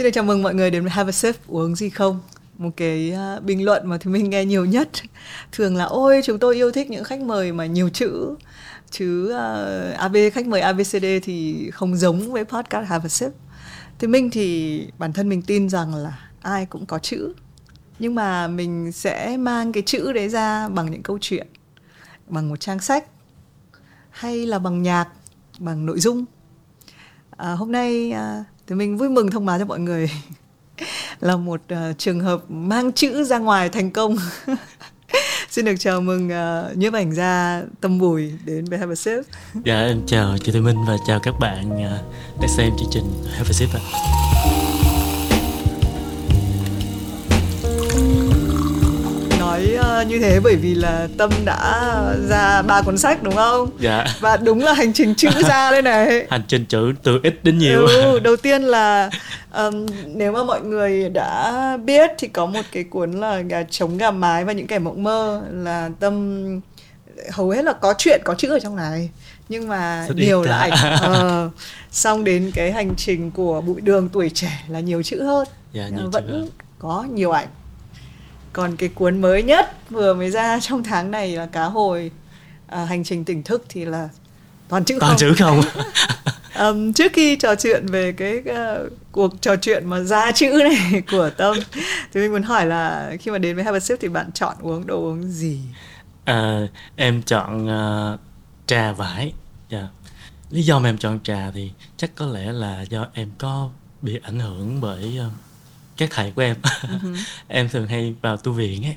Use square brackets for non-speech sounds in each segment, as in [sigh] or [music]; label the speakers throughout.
Speaker 1: Xin được chào mừng mọi người đến với Have a Sip uống gì không? Một cái uh, bình luận mà thì mình nghe nhiều nhất thường là ôi chúng tôi yêu thích những khách mời mà nhiều chữ chứ à, uh, AB khách mời ABCD thì không giống với podcast Have a Sip. Thì mình thì bản thân mình tin rằng là ai cũng có chữ nhưng mà mình sẽ mang cái chữ đấy ra bằng những câu chuyện bằng một trang sách hay là bằng nhạc bằng nội dung à, hôm nay à, thì mình vui mừng thông báo cho mọi người. [laughs] Là một uh, trường hợp mang chữ ra ngoài thành công. [laughs] Xin được chào mừng uh, nhiếp ảnh gia tâm bùi đến với Have a Sip.
Speaker 2: Dạ em chào chị Thùy Minh và chào các bạn ờ, uh, đã xem chương trình Have a Sip ạ.
Speaker 1: À. như thế bởi vì là tâm đã ra ba cuốn sách đúng không?
Speaker 2: Dạ.
Speaker 1: Và đúng là hành trình chữ ra đây này. [laughs]
Speaker 2: Hành trình chữ từ ít đến nhiều.
Speaker 1: Ừ, [laughs] đầu tiên là um, nếu mà mọi người đã biết thì có một cái cuốn là gà trống gà mái và những kẻ mộng mơ là tâm hầu hết là có chuyện có chữ ở trong này. Nhưng mà
Speaker 2: Rất
Speaker 1: nhiều là ảnh [laughs] ờ, xong đến cái hành trình của bụi đường tuổi trẻ là nhiều chữ hơn.
Speaker 2: Dạ
Speaker 1: Nhưng
Speaker 2: nhiều
Speaker 1: mà
Speaker 2: chữ
Speaker 1: vẫn
Speaker 2: hơn.
Speaker 1: có nhiều ảnh còn cái cuốn mới nhất vừa mới ra trong tháng này là cá hồi. À, hành trình tỉnh thức thì là toàn chữ
Speaker 2: toàn
Speaker 1: không.
Speaker 2: chữ không? [laughs]
Speaker 1: Um, trước khi trò chuyện về cái uh, cuộc trò chuyện mà ra chữ này [laughs] của tâm thì mình muốn hỏi là khi mà đến với Sip thì bạn chọn uống đồ uống gì?
Speaker 2: À, em chọn uh, trà vải. Dạ. Lý do mà em chọn trà thì chắc có lẽ là do em có bị ảnh hưởng bởi uh, các thầy của em. [laughs] Em thường hay vào tu viện ấy.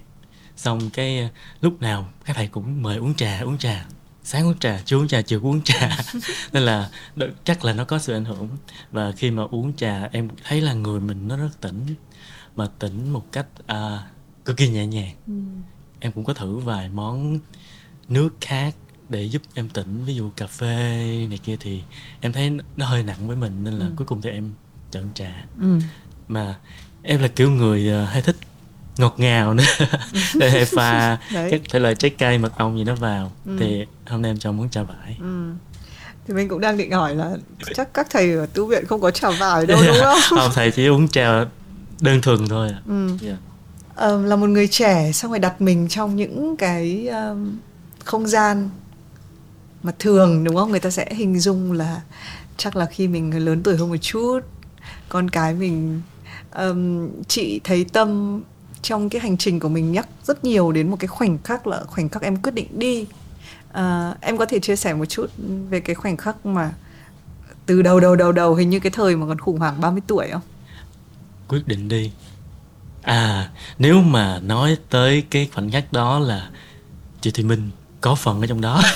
Speaker 2: Xong cái uh, lúc nào các thầy cũng mời uống trà uống trà. Sáng uống trà trưa uống trà chiều uống trà. [laughs] Nên là đ- chắc là nó có sự ảnh hưởng. Và khi mà uống trà em thấy là người mình nó rất tỉnh mà tỉnh một cách à, cực kỳ nhẹ nhàng. Em cũng có thử vài món nước khác để giúp em tỉnh ví dụ cà phê này kia thì em thấy nó hơi nặng với mình nên là
Speaker 1: Ừ.
Speaker 2: cuối cùng thì em chọn trà.
Speaker 1: Ừ.
Speaker 2: mà em là kiểu người ờ, hay thích ngọt ngào nữa [laughs] để hay pha
Speaker 1: Đấy.
Speaker 2: các thể loại trái cây mật ong gì đó vào
Speaker 1: Ừ.
Speaker 2: thì hôm nay em chọn món trà vải
Speaker 1: Ừ. thì mình cũng đang định hỏi là chắc các thầy ở tu viện không có trà vải đâu đúng không [laughs]
Speaker 2: không thầy chỉ uống trà đơn thuần thôi ạ
Speaker 1: ừ.
Speaker 2: Dạ.
Speaker 1: Ờ, là một người trẻ xong rồi đặt mình trong những cái um, không gian mà thường đúng không người ta sẽ hình dung là chắc là khi mình lớn tuổi hơn một chút con cái mình um, chị thấy tâm trong cái hành trình của mình nhắc rất nhiều đến một cái khoảnh khắc là khoảnh khắc em quyết định đi. À, em có thể chia sẻ một chút về cái khoảnh khắc mà từ đầu đầu đầu đầu hình như cái thời mà còn khủng hoảng 30 tuổi không?
Speaker 2: Quyết định đi. À nếu mà nói tới cái khoảnh khắc đó là chị Thùy Minh có phần ở trong đó. [laughs]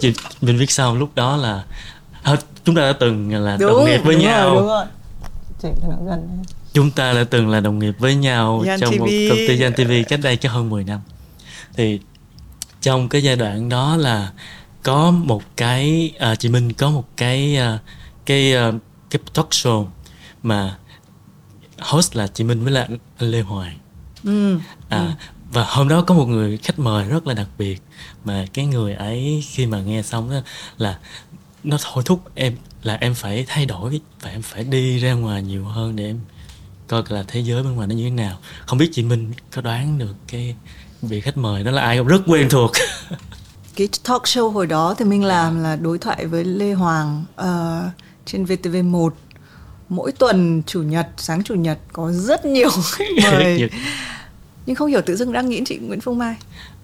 Speaker 2: Chị mình biết sao lúc đó là à, chúng ta đã từng là đồng nghiệp với
Speaker 1: đúng
Speaker 2: nhau.
Speaker 1: rồi, Chị nó gần
Speaker 2: chúng ta đã từng là đồng nghiệp với nhau
Speaker 1: Yan
Speaker 2: trong
Speaker 1: TV.
Speaker 2: một công ty Yan TV cách đây cho hơn 10 năm thì trong cái giai đoạn đó là có một cái à, chị Minh có một cái à, cái à, cái talk show mà host là chị Minh với là anh Lê Hoàng
Speaker 1: ừ.
Speaker 2: à và hôm đó có một người khách mời rất là đặc biệt mà cái người ấy khi mà nghe xong đó là nó thôi thúc em là em phải thay đổi và em phải đi ra ngoài nhiều hơn để em coi là thế giới bên ngoài nó như thế nào. Không biết chị Minh có đoán được cái vị khách mời đó là ai không? Rất quen thuộc. [laughs]
Speaker 1: Cái talk show hồi đó thì mình làm là đối thoại với Lê Hoàng ờ, trên VTV1 mỗi tuần chủ nhật sáng chủ nhật có rất nhiều khách [laughs] mời. nhưng không hiểu tự dưng đang nghĩ chị Nguyễn Phương Mai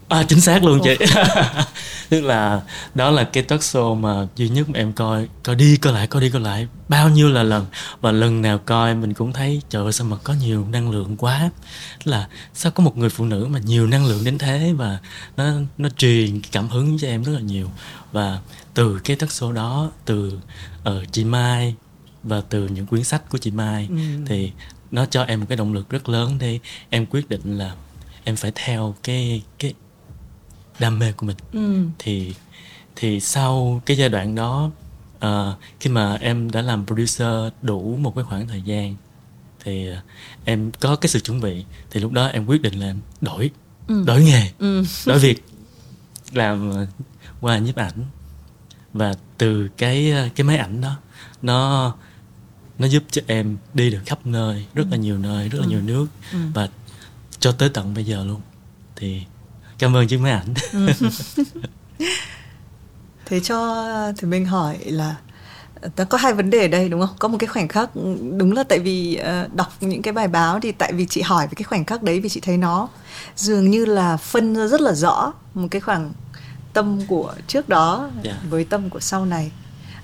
Speaker 2: À chính xác luôn chị. [laughs] Tức là đó là cái talk show mà duy nhất mà em coi Coi đi coi lại, coi đi coi lại Bao nhiêu là lần. Và lần nào coi mình cũng thấy Trời ơi sao mà có nhiều năng lượng quá. Tức là sao có một người phụ nữ mà nhiều năng lượng đến thế Và nó nó truyền cảm hứng cho em rất là nhiều. Và từ cái talk show đó Từ uh, chị Mai Và từ những quyển sách của chị Mai
Speaker 1: Ừ.
Speaker 2: Thì nó cho em một cái động lực rất lớn để em quyết định là em phải theo cái cái đam mê của mình
Speaker 1: ừ.
Speaker 2: thì thì sau cái giai đoạn đó ờ, khi mà em đã làm producer đủ một cái khoảng thời gian thì ờ, em có cái sự chuẩn bị thì lúc đó em quyết định là em đổi
Speaker 1: Ừ.
Speaker 2: đổi nghề
Speaker 1: Ừ. [laughs]
Speaker 2: đổi việc làm ờ, qua nhiếp ảnh và từ cái cái máy ảnh đó nó nó giúp cho em đi được khắp nơi rất là nhiều nơi rất là nhiều nước và cho tới tận bây giờ luôn thì cảm ơn chiếc máy ảnh [laughs]
Speaker 1: thế cho thì mình hỏi là nó có hai vấn đề ở đây đúng không có một cái khoảnh khắc đúng là tại vì uh, đọc những cái bài báo thì tại vì chị hỏi về cái khoảnh khắc đấy vì chị thấy nó dường như là phân ra rất là rõ một cái khoảng tâm của trước đó yeah. Dạ. với tâm của sau này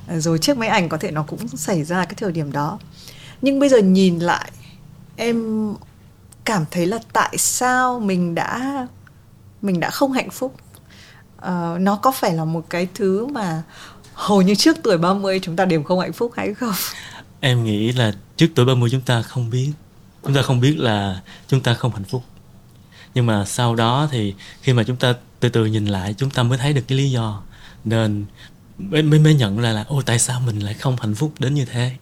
Speaker 1: rồi chiếc máy ảnh có thể nó cũng xảy ra cái thời điểm đó nhưng bây giờ nhìn lại em cảm thấy là tại sao mình đã mình đã không hạnh phúc. Uh, nó có phải là một cái thứ mà hầu như trước tuổi 30 chúng ta đều không hạnh phúc hay không? [laughs]
Speaker 2: Em nghĩ là trước tuổi 30 chúng ta không biết chúng ta không biết là chúng ta không hạnh phúc. Nhưng mà sau đó thì khi mà chúng ta từ từ nhìn lại chúng ta mới thấy được cái lý do. Nên mới mới, mới nhận ra là ô tại sao mình lại không hạnh phúc đến như thế?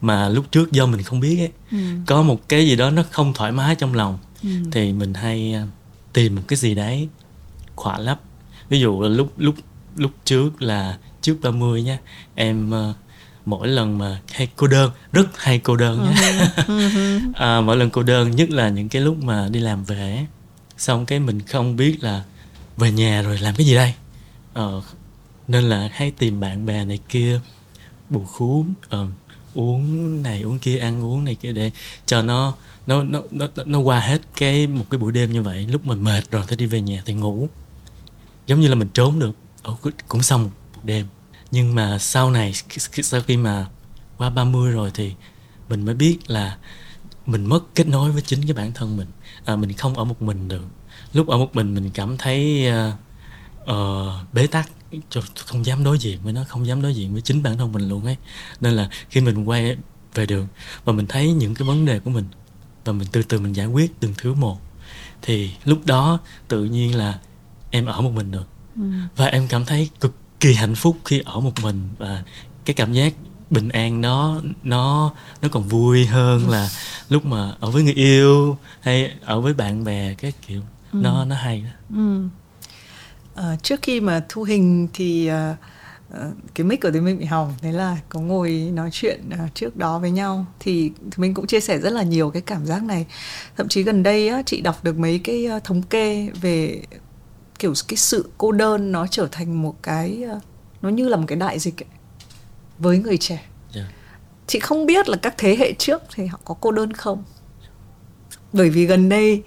Speaker 2: Mà lúc trước do mình không biết ấy ừ. có một cái gì đó nó không thoải mái trong lòng ừ. thì mình hay à, tìm một cái gì đấy khỏa lấp. Ví dụ là lúc lúc lúc trước là trước 30 nha em uh, mỗi lần mà hay cô đơn rất hay cô đơn nhé ừ [laughs] à, mỗi lần cô đơn nhất là những cái lúc mà đi làm về xong cái mình không biết là về nhà rồi làm cái gì đây. Ờ, nên là hay tìm bạn bè này kia bù khú uh, uống này uống kia ăn uống này kia để cho nó nó nó nó nó qua hết cái một cái buổi đêm như vậy lúc mình mệt rồi thì đi về nhà thì ngủ. Giống như là mình trốn được. Ồ, cũng xong một đêm. Nhưng mà sau này sau khi mà qua 30 rồi thì mình mới biết là mình mất kết nối với chính cái bản thân mình. À, mình không ở một mình được. Lúc ở một mình mình cảm thấy uh, uh, bế tắc không dám đối diện với nó không dám đối diện với chính bản thân mình luôn ấy. Nên là khi mình quay về đường và mình thấy những cái vấn đề của mình và mình từ từ mình giải quyết từng thứ một thì lúc đó tự nhiên là em ở một mình được ừ. và em cảm thấy cực kỳ hạnh phúc khi ở một mình và cái cảm giác bình an nó nó nó còn vui hơn là [laughs] lúc mà ở với người yêu hay ở với bạn bè cái kiểu ừ. nó nó hay đó ừ.
Speaker 1: à, trước khi mà thu hình thì uh, cái mic của tụi mình bị hỏng thế là có ngồi nói chuyện uh, trước đó với nhau. Thì tụi mình cũng chia sẻ rất là nhiều cái cảm giác này. Thậm chí gần đây á, chị đọc được mấy cái uh, thống kê về kiểu cái sự cô đơn nó trở thành một cái nó như là một cái đại dịch ấy, với người trẻ. Yeah. Chị không biết là các thế hệ trước thì họ có cô đơn không? Bởi vì gần đây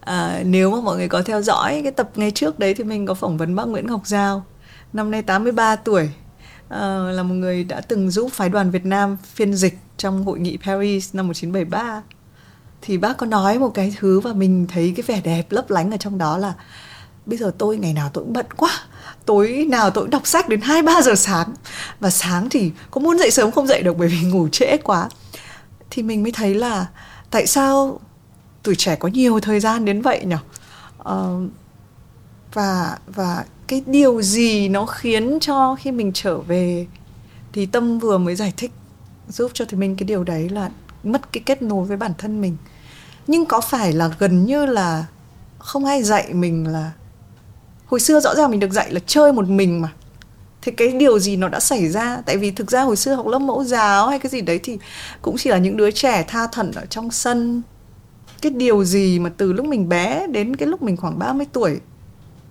Speaker 1: à, nếu mà mọi người có theo dõi cái tập ngày trước đấy thì mình có phỏng vấn bác Nguyễn Ngọc Giao năm nay 83 tuổi. À, là một người đã từng giúp phái đoàn Việt Nam phiên dịch trong hội nghị Paris năm 1973 thì bác có nói một cái thứ và mình thấy cái vẻ đẹp lấp lánh ở trong đó là bây giờ tôi ngày nào tôi cũng bận quá. Tối nào tôi cũng đọc sách đến hai ba giờ sáng. Và sáng thì có muốn dậy sớm không dậy được bởi vì ngủ trễ quá. Thì mình mới thấy là tại sao tuổi trẻ có nhiều thời gian đến vậy nhỉ uh, ờ, và và cái điều gì nó khiến cho khi mình trở về thì tâm vừa mới giải thích, giúp cho thì mình cái điều đấy là mất cái kết nối với bản thân mình. Nhưng có phải là gần như là không ai dạy mình là, hồi xưa rõ ràng mình được dạy là chơi một mình mà. Thì cái điều gì nó đã xảy ra? Tại vì thực ra hồi xưa học lớp mẫu giáo hay cái gì đấy thì cũng chỉ là những đứa trẻ tha thẩn ở trong sân. Cái điều gì mà từ lúc mình bé đến cái lúc mình khoảng 30 tuổi,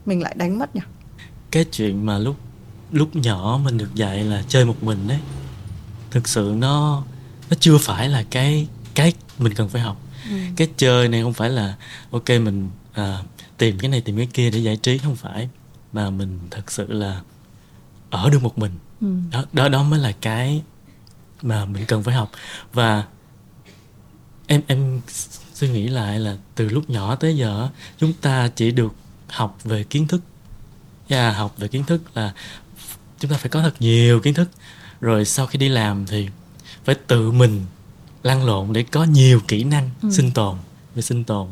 Speaker 1: mình lại đánh mất nhỉ?
Speaker 2: Cái chuyện mà lúc lúc nhỏ mình được dạy là chơi một mình đấy. Thực sự nó nó chưa phải là cái cái mình cần phải học. Ừ. cái chơi này không phải là ok mình à, tìm cái này tìm cái kia để giải trí không phải. Mà mình thật sự là ở được một mình. Ừ. đó đó đó mới là cái mà mình cần phải học. Và em em suy nghĩ lại là từ lúc nhỏ tới giờ chúng ta chỉ được học về kiến thức yeah, học về kiến thức là chúng ta phải có thật nhiều kiến thức rồi sau khi đi làm thì phải tự mình lăn lộn để có nhiều kỹ năng ừ. sinh tồn để sinh tồn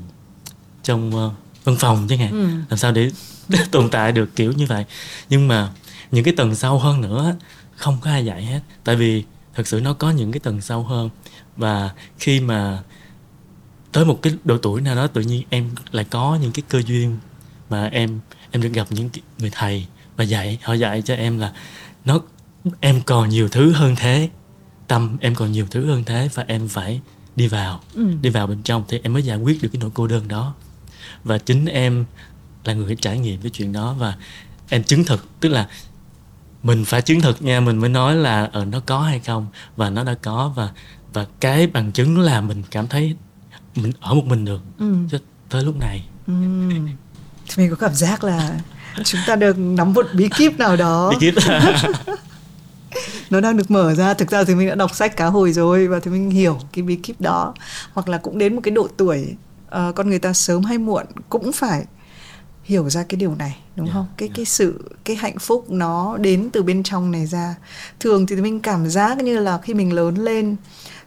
Speaker 2: trong uh, văn phòng chứ hạn ừ. làm sao để, để [laughs] tồn tại được kiểu như vậy nhưng mà những cái tầng sâu hơn nữa không có ai dạy hết tại vì thực sự nó có những cái tầng sâu hơn và khi mà tới một cái độ tuổi nào đó tự nhiên em lại có những cái cơ duyên mà em em được gặp những người thầy và dạy họ dạy cho em là nó em còn nhiều thứ hơn thế tâm em còn nhiều thứ hơn thế và em phải đi vào
Speaker 1: Ừ.
Speaker 2: đi vào bên trong thì em mới giải quyết được cái nỗi cô đơn đó và chính em là người trải nghiệm cái chuyện đó và em chứng thực tức là mình phải chứng thực nha mình mới nói là ờ nó có hay không và nó đã có và và cái bằng chứng là mình cảm thấy mình ở một mình được
Speaker 1: Ừ.
Speaker 2: cho tới lúc này
Speaker 1: Ừ. Thì mình có cảm giác là chúng ta được nắm một bí kíp nào đó.
Speaker 2: Bí kíp. [laughs]
Speaker 1: nó đang được mở ra. Thực ra thì mình đã đọc sách cá hồi rồi và thì mình hiểu cái bí kíp đó. Hoặc là cũng đến một cái độ tuổi ờ, con người ta sớm hay muộn cũng phải hiểu ra cái điều này đúng
Speaker 2: Dạ,
Speaker 1: không? Cái
Speaker 2: dạ.
Speaker 1: cái sự cái hạnh phúc nó đến từ bên trong này ra. Thường thì mình cảm giác như là khi mình lớn lên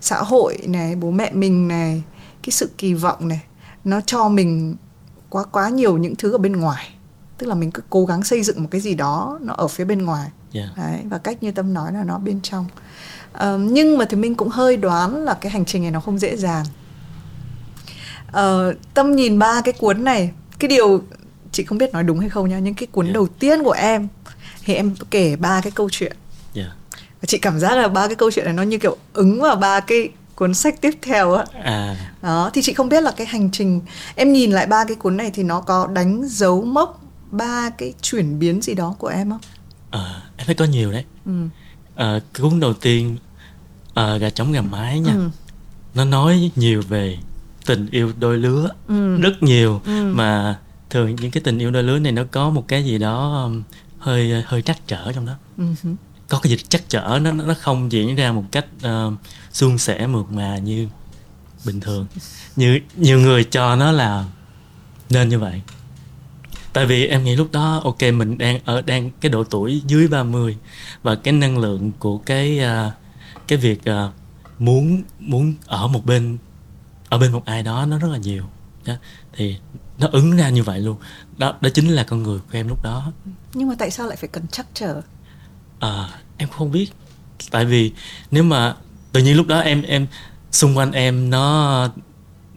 Speaker 1: xã hội này bố mẹ mình này cái sự kỳ vọng này nó cho mình quá quá nhiều những thứ ở bên ngoài tức là mình cứ cố gắng xây dựng một cái gì đó nó ở phía bên ngoài
Speaker 2: Dạ.
Speaker 1: Đấy, và cách như tâm nói là nó bên trong Ờ, nhưng mà thì mình cũng hơi đoán là cái hành trình này nó không dễ dàng Ờ, tâm nhìn ba cái cuốn này cái điều chị không biết nói đúng hay không nha nhưng cái cuốn
Speaker 2: Dạ.
Speaker 1: đầu tiên của em thì em kể ba cái câu chuyện
Speaker 2: Dạ.
Speaker 1: và chị cảm giác là ba cái câu chuyện này nó như kiểu ứng vào ba cái cuốn sách tiếp theo á
Speaker 2: à
Speaker 1: đó thì chị không biết là cái hành trình em nhìn lại ba cái cuốn này thì nó có đánh dấu mốc ba cái chuyển biến gì đó của em không
Speaker 2: ờ, em thấy có nhiều đấy
Speaker 1: ừ.
Speaker 2: Ờ, cái cuốn đầu tiên ờ, gà trống gà mái nha
Speaker 1: Ừ.
Speaker 2: nó nói nhiều về tình yêu đôi lứa
Speaker 1: Ừ.
Speaker 2: rất nhiều
Speaker 1: Ừ.
Speaker 2: mà thường những cái tình yêu đôi lứa này nó có một cái gì đó hơi hơi trắc trở trong đó
Speaker 1: Ừ
Speaker 2: có cái gì chắc trở nó nó không diễn ra một cách uh, suôn sẻ mượt mà như bình thường. Như nhiều người cho nó là nên như vậy. Tại vì em nghĩ lúc đó ok mình đang ở đang cái độ tuổi dưới 30 và cái năng lượng của cái uh, cái việc uh, muốn muốn ở một bên ở bên một ai đó nó rất là nhiều. Đó. thì nó ứng ra như vậy luôn. Đó đó chính là con người của em lúc đó.
Speaker 1: Nhưng mà tại sao lại phải cần chắc trở?
Speaker 2: À, em không biết tại vì nếu mà tự nhiên lúc đó em em xung quanh em nó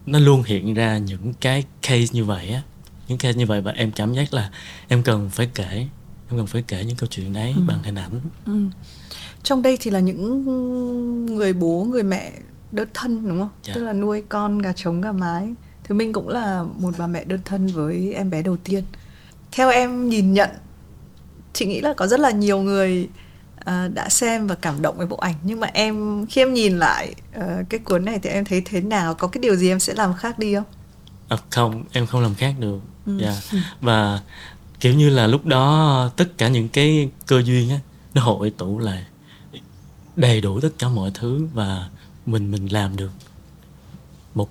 Speaker 2: nó luôn hiện ra những cái case như vậy á những case như vậy và em cảm giác là em cần phải kể em cần phải kể những câu chuyện đấy
Speaker 1: Ừ.
Speaker 2: bằng hình ảnh
Speaker 1: ừ. trong đây thì là những người bố người mẹ đơn thân đúng không
Speaker 2: Dạ.
Speaker 1: tức là nuôi con gà trống gà mái thì mình cũng là một bà mẹ đơn thân với em bé đầu tiên theo em nhìn nhận chị nghĩ là có rất là nhiều người à, đã xem và cảm động với bộ ảnh. Nhưng mà em khi em nhìn lại ờ, cái cuốn này thì em thấy thế nào? Có cái điều gì em sẽ làm khác đi không?
Speaker 2: À, không em không làm khác được.
Speaker 1: Ừ.
Speaker 2: dạ. Và kiểu như là lúc đó tất cả những cái cơ duyên á nó hội tụ lại đầy đủ tất cả mọi thứ và mình mình làm được một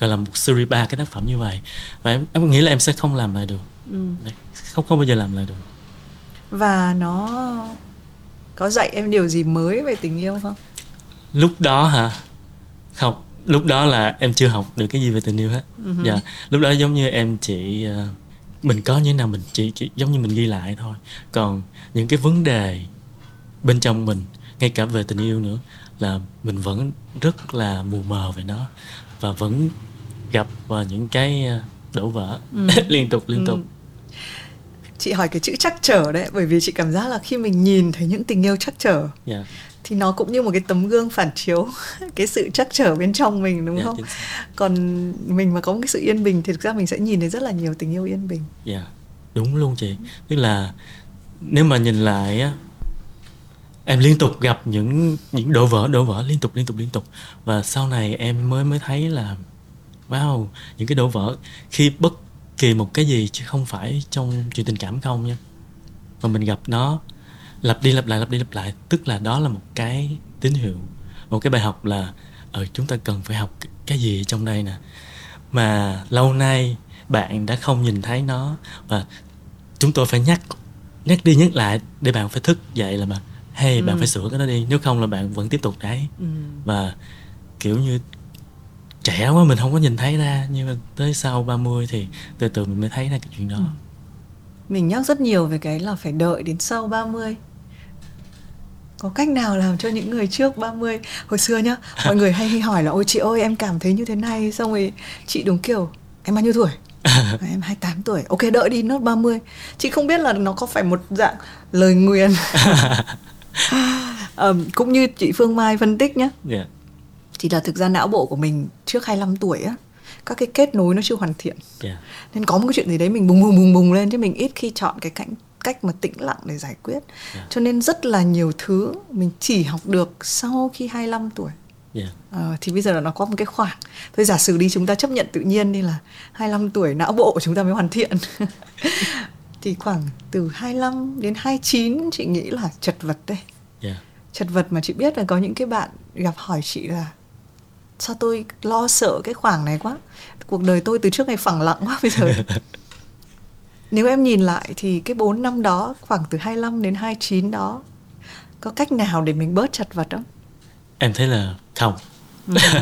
Speaker 2: gọi là một series ba cái tác phẩm như vậy. Và em em nghĩ là em sẽ không làm lại được.
Speaker 1: Ừ.
Speaker 2: không không bao giờ làm lại được
Speaker 1: và nó có dạy em điều gì mới về tình yêu không
Speaker 2: lúc đó hả không lúc đó là em chưa học được cái gì về tình yêu hết
Speaker 1: Ừ.
Speaker 2: dạ lúc đó giống như em chỉ ờ, mình có như thế nào mình chỉ, chỉ giống như mình ghi lại thôi còn những cái vấn đề bên trong mình ngay cả về tình yêu nữa là mình vẫn rất là mù mờ về nó và vẫn gặp vào những cái ờ, đổ vỡ
Speaker 1: Ừ. [laughs]
Speaker 2: liên tục liên tục
Speaker 1: Ừ. chị hỏi cái chữ chắc trở đấy bởi vì chị cảm giác là khi mình nhìn thấy những tình yêu chắc trở
Speaker 2: dạ
Speaker 1: thì nó cũng như một cái tấm gương phản chiếu [laughs] cái sự chắc trở bên trong mình đúng
Speaker 2: dạ,
Speaker 1: không? còn mình mà có một cái sự yên bình thì thực ra mình sẽ nhìn thấy rất là nhiều tình yêu yên bình.
Speaker 2: Dạ, đúng luôn chị. Tức là nếu mà nhìn lại á em liên tục gặp những những đổ vỡ đổ vỡ liên tục liên tục liên tục. Và sau này em mới mới thấy là wow những cái đổ vỡ khi bất kỳ một cái gì chứ không phải trong chuyện tình cảm không nha mà mình gặp nó lặp đi lặp lại lặp đi lặp lại tức là đó là một cái tín hiệu một cái bài học là ở chúng ta cần phải học cái gì trong đây nè mà lâu nay bạn đã không nhìn thấy nó và chúng tôi phải nhắc nhắc đi nhắc lại để bạn phải thức dậy là bạn hey bạn
Speaker 1: Ừ.
Speaker 2: phải sửa cái đó đi nếu không là bạn vẫn tiếp tục đấy
Speaker 1: ừ.
Speaker 2: và kiểu như trẻ quá mình không có nhìn thấy ra. Nhưng mà tới sau 30 thì từ từ mình mới thấy ra cái chuyện đó.
Speaker 1: Ừ. mình nhắc rất nhiều về cái là phải đợi đến sau 30 có cách nào làm cho những người trước 30 hồi xưa nhá [laughs] mọi người hay hay hỏi là ôi chị ơi em cảm thấy như thế này. Xong rồi chị đúng kiểu em bao nhiêu tuổi? À, [laughs] em 28 tuổi. Ok đợi đi nốt 30 chị không biết là nó có phải một dạng lời nguyền. [laughs] Um, cũng như chị Phương Mai phân tích nhé
Speaker 2: dạ
Speaker 1: thì là thực ra não bộ của mình trước 25 tuổi á các cái kết nối nó chưa hoàn thiện.
Speaker 2: Dạ.
Speaker 1: Nên có một cái chuyện gì đấy mình bùng bùng bùng bùng lên chứ mình ít khi chọn cái cảnh cách mà tĩnh lặng để giải quyết.
Speaker 2: Dạ.
Speaker 1: cho nên rất là nhiều thứ mình chỉ học được sau khi 25 tuổi.
Speaker 2: Dạ.
Speaker 1: Ờ, thì bây giờ là nó có một cái khoảng. Thôi giả sử đi chúng ta chấp nhận tự nhiên đi là 25 tuổi não bộ của chúng ta mới hoàn thiện. [laughs] Thì khoảng từ 25 đến 29 chị nghĩ là chật vật đây.
Speaker 2: Dạ.
Speaker 1: Chật vật mà chị biết là có những cái bạn gặp hỏi chị là sao tôi lo sợ cái khoảng này quá cuộc đời tôi từ trước này phẳng lặng quá bây giờ [laughs] nếu em nhìn lại thì cái 4 năm đó khoảng từ 25 đến 29 đó có cách nào để mình bớt chật vật không?
Speaker 2: em thấy là không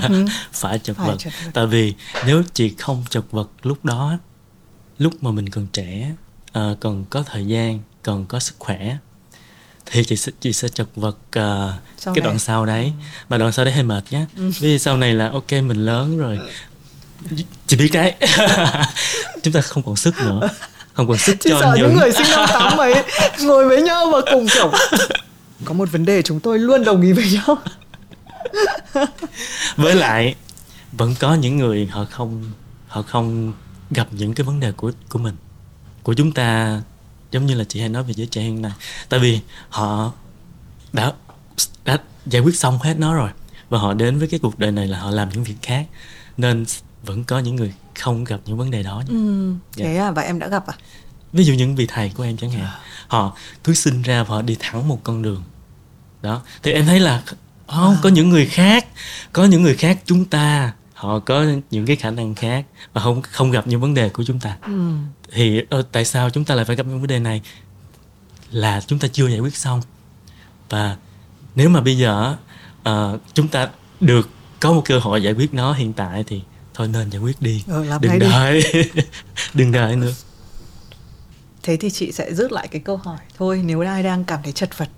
Speaker 1: Ừ. [laughs]
Speaker 2: phải chật
Speaker 1: Phải
Speaker 2: vật
Speaker 1: chật vật.
Speaker 2: tại vì nếu chị không chật vật lúc đó lúc mà mình còn trẻ ờ, còn có thời gian còn có sức khỏe thì chị sẽ chị sẽ chật vật
Speaker 1: Sau
Speaker 2: cái
Speaker 1: này.
Speaker 2: đoạn sau đấy. Mà đoạn sau đấy hơi mệt nhá. Vì sau này là ok mình lớn rồi. Chị biết đấy. [laughs] Chúng ta không còn sức nữa. Không còn sức
Speaker 1: Chị
Speaker 2: cho
Speaker 1: sợ
Speaker 2: những
Speaker 1: những người sinh năm tám ấy ngồi với nhau và cùng kiểu [laughs] có một vấn đề chúng tôi luôn đồng ý với nhau. [laughs]
Speaker 2: với lại vẫn có những người họ không họ không gặp những cái vấn đề của của mình của chúng ta giống như là chị hay nói về giới trẻ hiện nay. Tại vì họ đã đã giải quyết xong hết nó rồi. Và họ đến với cái cuộc đời này là họ làm những việc khác. Nên vẫn có những người không gặp những vấn đề đó
Speaker 1: Ừ,
Speaker 2: Dạ.
Speaker 1: thế à và em đã gặp à?
Speaker 2: ví dụ những vị thầy của em chẳng hạn họ cứ sinh ra và họ đi thẳng một con đường. Đó. Thì em thấy là không có những người khác có những người khác chúng ta họ có những cái khả năng khác và không không gặp những vấn đề của chúng ta.
Speaker 1: Ừ.
Speaker 2: thì ờ, tại sao chúng ta lại phải gặp những vấn đề này? Là chúng ta chưa giải quyết xong. Và nếu mà bây giờ ờ, chúng ta được có một cơ hội giải quyết nó hiện tại thì thôi nên giải quyết đi.
Speaker 1: Ừ, làm
Speaker 2: đừng
Speaker 1: ngay đi.
Speaker 2: đợi. [laughs] Đừng đợi nữa.
Speaker 1: Thế thì chị sẽ rước lại cái câu hỏi. Thôi nếu ai đang cảm thấy chật vật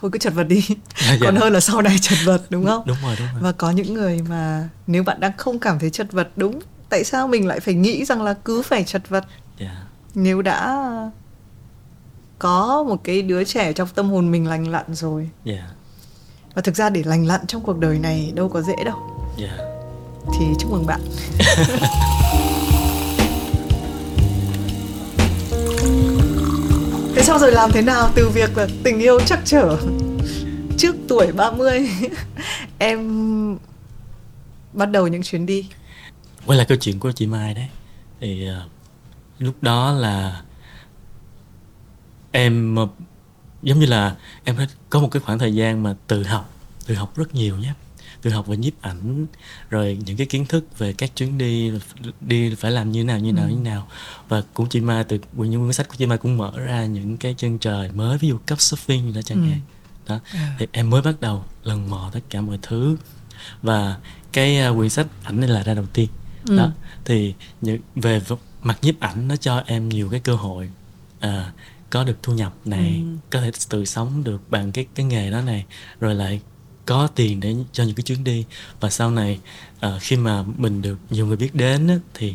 Speaker 1: thôi cứ chật vật đi.
Speaker 2: Dạ, [laughs] dạ.
Speaker 1: còn hơn là sau này chật vật đúng không?
Speaker 2: đúng rồi đúng rồi.
Speaker 1: Và có những người mà nếu bạn đang không cảm thấy chật vật đúng tại sao mình lại phải nghĩ rằng là cứ phải chật vật?
Speaker 2: Dạ.
Speaker 1: Nếu đã có một cái đứa trẻ trong tâm hồn mình lành lặn rồi.
Speaker 2: Dạ.
Speaker 1: Và thực ra để lành lặn trong cuộc đời này đâu có dễ đâu.
Speaker 2: Dạ.
Speaker 1: Thì chúc mừng bạn [laughs] thế sau rồi làm thế nào? Từ việc là tình yêu chắc trở trước tuổi 30 [laughs] em bắt đầu những chuyến đi.
Speaker 2: Quay lại câu chuyện của chị Mai đấy. Thì uh, lúc đó là em uh, giống như là em có một cái khoảng thời gian mà tự học tự học rất nhiều nhé tự học về nhiếp ảnh rồi những cái kiến thức về các chuyến đi đi phải làm như nào như nào như nào và cũng chị Mai từ những cuốn sách của chị Mai cũng mở ra những cái chân trời mới ví dụ cấp surfing đó chẳng
Speaker 1: Ừ.
Speaker 2: hạn đó thì em mới bắt đầu lần mò tất cả mọi thứ và cái uh, quyển sách ảnh này là ra đầu tiên
Speaker 1: Ừ.
Speaker 2: đó thì những, về mặt nhiếp ảnh nó cho em nhiều cái cơ hội à, có được thu nhập này
Speaker 1: Ừ.
Speaker 2: có thể tự sống được bằng cái cái nghề đó này rồi lại có tiền để cho những cái chuyến đi và sau này à, khi mà mình được nhiều người biết đến á, thì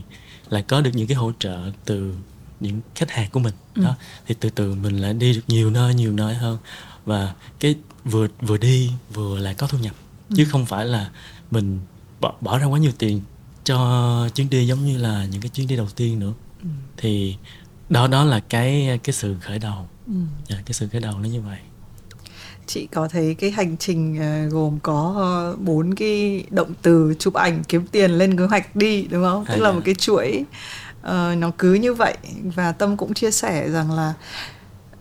Speaker 2: lại có được những cái hỗ trợ từ những khách hàng của mình
Speaker 1: Ừ.
Speaker 2: đó thì từ từ mình lại đi được nhiều nơi nhiều nơi hơn và cái vừa vừa đi vừa lại có thu nhập
Speaker 1: Ừ.
Speaker 2: chứ không phải là mình bỏ, bỏ ra quá nhiều tiền cho chuyến đi giống như là những cái chuyến đi đầu tiên nữa
Speaker 1: Ừ.
Speaker 2: thì đó đó là cái cái sự khởi đầu
Speaker 1: Ừ.
Speaker 2: Dạ, cái sự khởi đầu nó như vậy
Speaker 1: chị có thấy cái hành trình ờ, gồm có ờ, bốn cái động từ chụp ảnh kiếm tiền lên kế hoạch đi đúng không? Tức
Speaker 2: À,
Speaker 1: là một cái chuỗi ờ, nó cứ như vậy. Và tâm cũng chia sẻ rằng là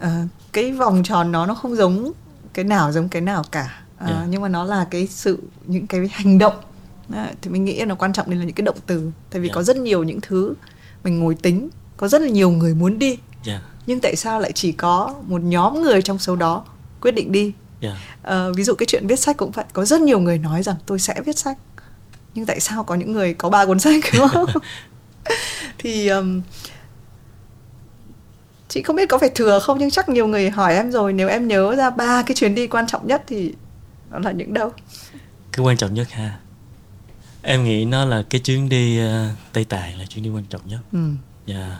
Speaker 1: ờ, cái vòng tròn nó nó không giống cái nào giống cái nào cả. Ờ,
Speaker 2: Dạ.
Speaker 1: nhưng mà nó là cái sự những cái hành động. Đấy, thì mình nghĩ nó quan trọng đây là những cái động từ. Tại vì
Speaker 2: Dạ.
Speaker 1: có rất nhiều những thứ mình ngồi tính có rất là nhiều người muốn đi.
Speaker 2: Dạ
Speaker 1: nhưng tại sao lại chỉ có một nhóm người trong số đó quyết định đi.
Speaker 2: Dạ.
Speaker 1: Ờ, ví dụ cái chuyện viết sách cũng vậy. Có rất nhiều người nói rằng tôi sẽ viết sách. Nhưng tại sao có những người có ba cuốn sách đúng không? [laughs] Thì um, chị không biết có phải thừa không nhưng chắc nhiều người hỏi em rồi. Nếu em nhớ ra ba cái chuyến đi quan trọng nhất thì nó là những đâu?
Speaker 2: Cái quan trọng nhất ha? Em nghĩ nó là cái chuyến đi ờ, tây tạng là chuyến đi quan trọng nhất.
Speaker 1: Ừ.
Speaker 2: dạ.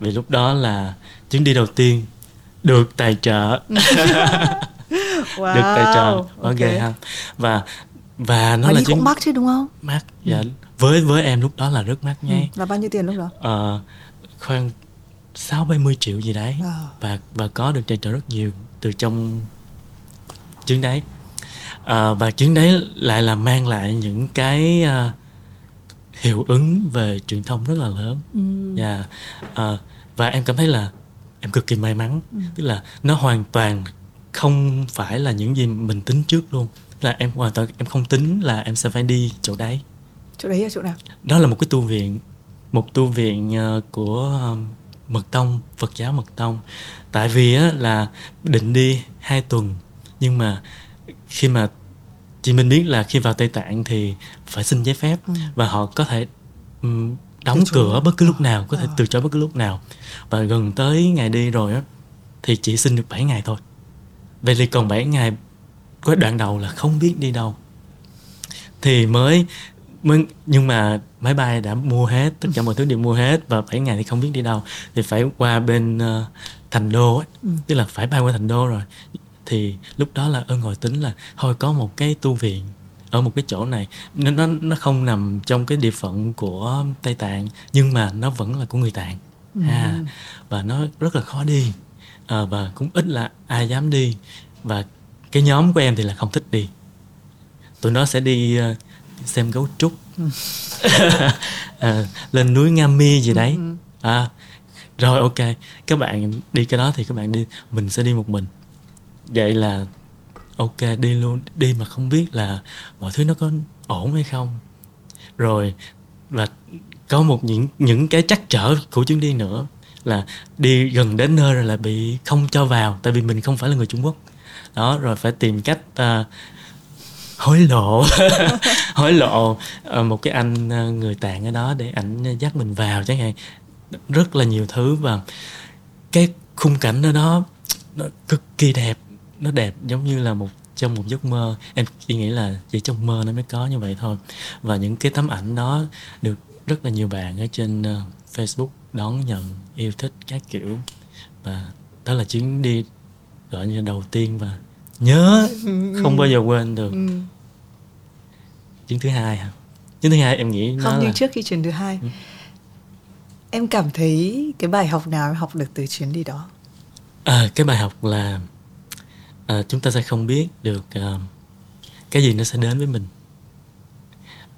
Speaker 2: Vì lúc đó là chuyến đi đầu tiên [laughs] được tài trợ
Speaker 1: wow.
Speaker 2: được tài trợ ok
Speaker 1: okay.
Speaker 2: ha và và nó
Speaker 1: Mà
Speaker 2: là
Speaker 1: đi cũng mắc chứ đúng không
Speaker 2: mắc dạ với với em lúc đó là rất mắc
Speaker 1: ừ.
Speaker 2: nhé
Speaker 1: là bao nhiêu tiền lúc đó
Speaker 2: Ờ, khoảng sáu bảy mươi triệu gì đấy
Speaker 1: Wow.
Speaker 2: và và có được tài trợ rất nhiều từ trong chuyến đấy Ờ, và chuyến đấy lại là mang lại những cái ờ, hiệu ứng về truyền thông rất là lớn
Speaker 1: ừ.
Speaker 2: Dạ. Ờ, và em cảm thấy là em cực kỳ may mắn.
Speaker 1: Ừ.
Speaker 2: tức là nó hoàn toàn không phải là những gì mình tính trước luôn. Là em hoàn toàn em không tính là em sẽ phải đi chỗ đấy.
Speaker 1: Chỗ đấy là chỗ nào?
Speaker 2: Đó là một cái tu viện một tu viện ờ, của um, mật tông phật giáo mật tông. Tại vì á, là định đi hai tuần nhưng mà khi mà chị mình biết là khi vào tây tạng thì phải xin giấy phép
Speaker 1: Ừ.
Speaker 2: và họ có thể đóng cửa bất cứ lúc nào có thể
Speaker 1: Ờ.
Speaker 2: từ chối bất cứ lúc nào và gần tới ngày đi rồi á thì chỉ xin được 7 ngày thôi vậy thì còn 7 ngày cái đoạn đầu là không biết đi đâu thì mới mới nhưng mà máy bay đã mua hết tất cả mọi thứ đều mua hết và 7 ngày thì không biết đi đâu thì phải qua bên ờ, thành đô ấy.
Speaker 1: Ừ.
Speaker 2: tức là phải bay qua thành đô rồi thì lúc đó là ơn ngồi tính là thôi có một cái tu viện ở một cái chỗ này. Nó nó nó không nằm trong cái địa phận của Tây Tạng nhưng mà nó vẫn là của người Tạng.
Speaker 1: Ừ.
Speaker 2: à, và nó rất là khó đi. À, và cũng ít là ai dám đi. Và cái nhóm của em thì là không thích đi. Tụi nó sẽ đi ờ, xem gấu trúc. [laughs] À, lên núi Nga Mi gì đấy.
Speaker 1: Ừ.
Speaker 2: à, rồi ok các bạn đi cái đó thì các bạn đi mình sẽ đi một mình. Vậy là ok đi luôn. Đi mà không biết là mọi thứ nó có ổn hay không. Rồi và có một những những cái trắc trở của chuyến đi nữa là đi gần đến nơi rồi là bị không cho vào tại vì mình không phải là người Trung Quốc. Đó rồi phải tìm cách uh, hối lộ. [laughs] Hối lộ uh, một cái anh uh, người tạng ở đó để ảnh dắt mình vào chẳng hạn. Rất là nhiều thứ và cái khung cảnh ở đó nó cực kỳ đẹp nó đẹp giống như là một trong một giấc mơ. Em chỉ nghĩ là chỉ trong mơ nó mới có như vậy thôi. Và những cái tấm ảnh đó được rất là nhiều bạn ở trên ờ, Facebook đón nhận yêu thích các kiểu. Và đó là chuyến đi gọi như đầu tiên và nhớ không bao giờ quên được.
Speaker 1: Ừ.
Speaker 2: chuyến thứ hai hả? Chuyến thứ hai em nghĩ nó
Speaker 1: không
Speaker 2: là
Speaker 1: nhưng trước khi chuyến thứ hai.
Speaker 2: Ừ.
Speaker 1: em cảm thấy cái bài học nào em học được từ chuyến đi đó?
Speaker 2: À, cái bài học là à, chúng ta sẽ không biết được à, cái gì nó sẽ đến với mình.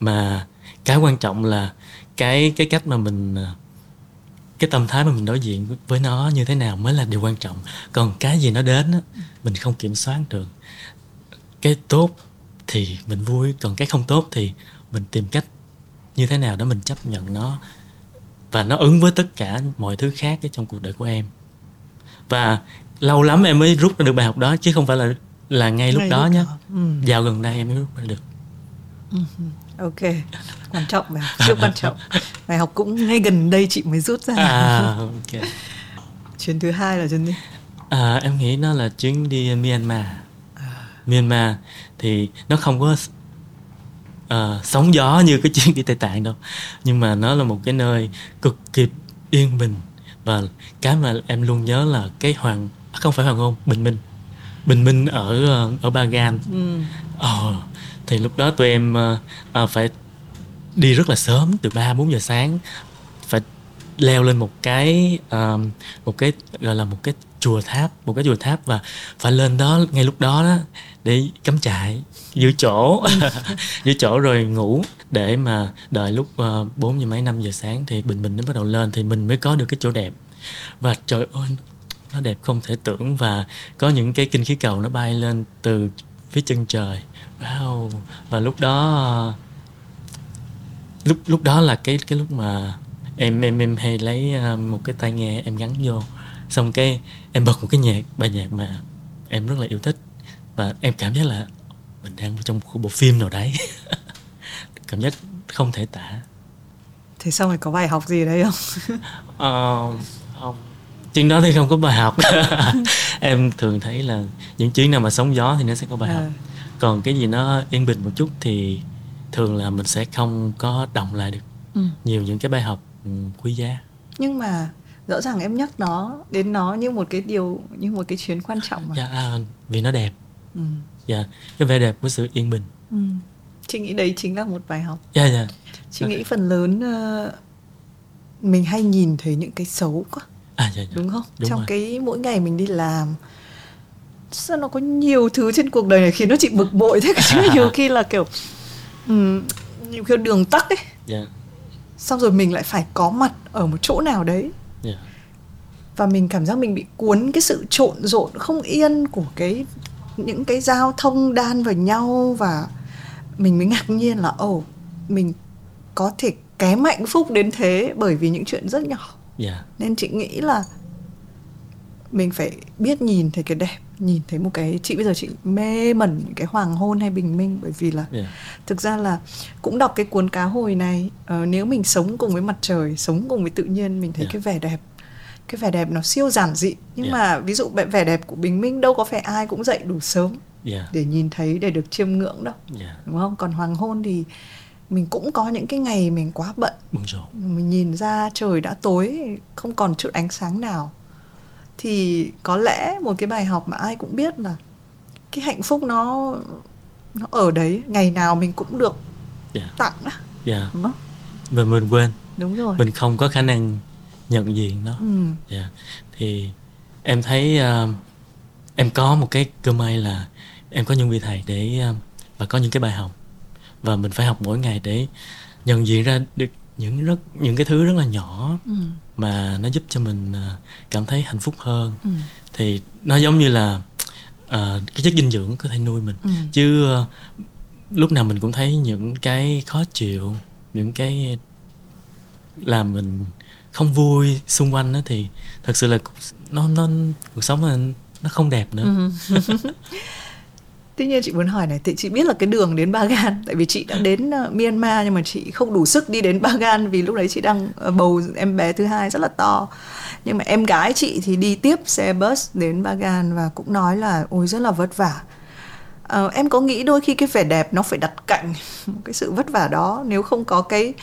Speaker 2: Mà cái quan trọng là cái cái cách mà mình ờ, cái tâm thái mà mình đối diện với- với nó như thế nào mới là điều quan trọng. Còn cái gì nó đến á, mình không kiểm soát được. Cái tốt thì mình vui còn cái không tốt thì mình tìm cách như thế nào đó mình chấp nhận nó và nó ứng với tất cả mọi thứ khác ở trong cuộc đời của em. Và lâu lắm em mới rút ra được bài học đó chứ không phải là là ngay lúc
Speaker 1: Ngay
Speaker 2: đó
Speaker 1: lúc
Speaker 2: nhé
Speaker 1: đó. Ừ.
Speaker 2: dạo gần đây em mới rút ra được.
Speaker 1: Ok. Quan trọng học siêu quan trọng. Bài học cũng ngay gần đây chị mới rút ra.
Speaker 2: À [laughs] ok.
Speaker 1: Chuyến thứ hai là chuyến đi.
Speaker 2: À, em nghĩ nó là chuyến đi Myanmar. Myanmar thì nó không có ờ, sóng gió như cái chuyến đi Tây Tạng đâu. Nhưng mà nó là một cái nơi cực kỳ yên bình. Và cái mà em luôn nhớ là cái hoàng à, không phải hoàng hôn bình minh. Bình minh ở ờ, ở Bagan
Speaker 1: ừ.
Speaker 2: Ờ, thì lúc đó tụi em ờ, phải đi rất là sớm từ 3 4 giờ sáng. Phải leo lên một cái ờ, một cái gọi là một cái chùa tháp, một cái chùa tháp và phải lên đó ngay lúc đó đó để cắm trại giữ chỗ [laughs] giữ chỗ rồi ngủ. Để mà đợi lúc uh, 4 giờ mấy 5 giờ sáng thì bình minh nó bắt đầu lên thì mình mới có được cái chỗ đẹp. Và trời ơi nó đẹp không thể tưởng và có những cái kinh khí cầu nó bay lên từ phía chân trời. Wow. Và lúc đó lúc lúc đó là cái cái lúc mà em em em hay lấy ờ, một cái tai nghe em gắn vô. Xong cái em bật một cái nhạc bài nhạc mà em rất là yêu thích. Và em cảm giác là mình đang trong một bộ phim nào đấy. [laughs] Cảm giác không thể tả.
Speaker 1: Thế xong rồi có bài học gì đấy không?
Speaker 2: Không chuyến đó thì không có bài học. [laughs] Em thường thấy là những chuyến nào mà sóng gió thì nó sẽ có bài học.
Speaker 1: À.
Speaker 2: còn cái gì nó yên bình một chút thì thường là mình sẽ không có động lại được
Speaker 1: Ừ.
Speaker 2: nhiều những cái bài học ừ, quý giá.
Speaker 1: Nhưng mà rõ ràng em nhắc nó đến nó như một cái điều như một cái chuyến quan trọng mà.
Speaker 2: Dạ, à, vì nó đẹp.
Speaker 1: Ừ.
Speaker 2: dạ cái vẻ đẹp của sự yên bình.
Speaker 1: Ừ. chị nghĩ đấy chính là một bài học.
Speaker 2: Dạ dạ.
Speaker 1: Chị nghĩ phần lớn ờ, mình hay nhìn thấy những cái xấu quá
Speaker 2: à dạ, dạ.
Speaker 1: đúng không?
Speaker 2: Đúng
Speaker 1: trong
Speaker 2: rồi.
Speaker 1: cái mỗi ngày mình đi làm sao nó có nhiều thứ trên cuộc đời này khiến nó chị bực bội thế? [laughs] Chứ nhiều [laughs] khi là kiểu um, nhiều khi đường tắc ấy.
Speaker 2: Dạ.
Speaker 1: Xong rồi mình lại phải có mặt ở một chỗ nào đấy.
Speaker 2: Dạ.
Speaker 1: Và mình cảm giác mình bị cuốn cái sự trộn rộn không yên của cái những cái giao thông đan vào nhau và mình mới ngạc nhiên là ồ mình có thể kém hạnh phúc đến thế bởi vì những chuyện rất nhỏ
Speaker 2: dạ.
Speaker 1: Nên chị nghĩ là mình phải biết nhìn thấy cái đẹp nhìn thấy một cái chị bây giờ chị mê mẩn cái hoàng hôn hay bình minh bởi vì là
Speaker 2: dạ.
Speaker 1: thực ra là cũng đọc cái cuốn cá hồi này ờ, nếu mình sống cùng với mặt trời sống cùng với tự nhiên mình thấy
Speaker 2: Yeah.
Speaker 1: cái vẻ đẹp cái vẻ đẹp nó siêu giản dị. Nhưng
Speaker 2: Yeah.
Speaker 1: mà ví dụ vẻ đẹp của bình minh đâu có phải ai cũng dậy đủ sớm
Speaker 2: dạ.
Speaker 1: để nhìn thấy để được chiêm ngưỡng đâu
Speaker 2: dạ.
Speaker 1: đúng không? Còn hoàng hôn thì mình cũng có những cái ngày mình quá bận. Mình nhìn ra trời đã tối không còn chút ánh sáng nào. Thì có lẽ một cái bài học mà ai cũng biết là cái hạnh phúc nó nó ở đấy ngày nào mình cũng được
Speaker 2: dạ.
Speaker 1: tặng á.
Speaker 2: Dạ.
Speaker 1: Đúng không?
Speaker 2: Và mình quên.
Speaker 1: Đúng rồi.
Speaker 2: Mình không có khả năng nhận diện nó.
Speaker 1: Ừ.
Speaker 2: dạ. Thì em thấy ờ, em có một cái cơ may là em có những vị thầy để ờ, và có những cái bài học và mình phải học mỗi ngày để nhận diện ra được những rất những cái thứ rất là nhỏ
Speaker 1: Ừ.
Speaker 2: mà nó giúp cho mình ờ, cảm thấy hạnh phúc hơn
Speaker 1: Ừ.
Speaker 2: thì nó giống như là ờ, cái chất dinh dưỡng có thể nuôi mình
Speaker 1: Ừ.
Speaker 2: chứ ờ, lúc nào mình cũng thấy những cái khó chịu những cái làm mình không vui xung quanh đó thì thật sự là nó nó cuộc sống là nó không đẹp nữa
Speaker 1: Ừ. [laughs] Tuy nhiên chị muốn hỏi này, thì chị biết là cái đường đến Bagan, tại vì chị đã đến uh, Myanmar nhưng mà chị không đủ sức đi đến Bagan vì lúc đấy chị đang uh, bầu em bé thứ hai rất là to. Nhưng mà em gái chị thì đi tiếp xe bus đến Bagan và cũng nói là ôi rất là vất vả. Uh, em có nghĩ đôi khi cái vẻ đẹp nó phải đặt cạnh [laughs] cái sự vất vả đó nếu không có cái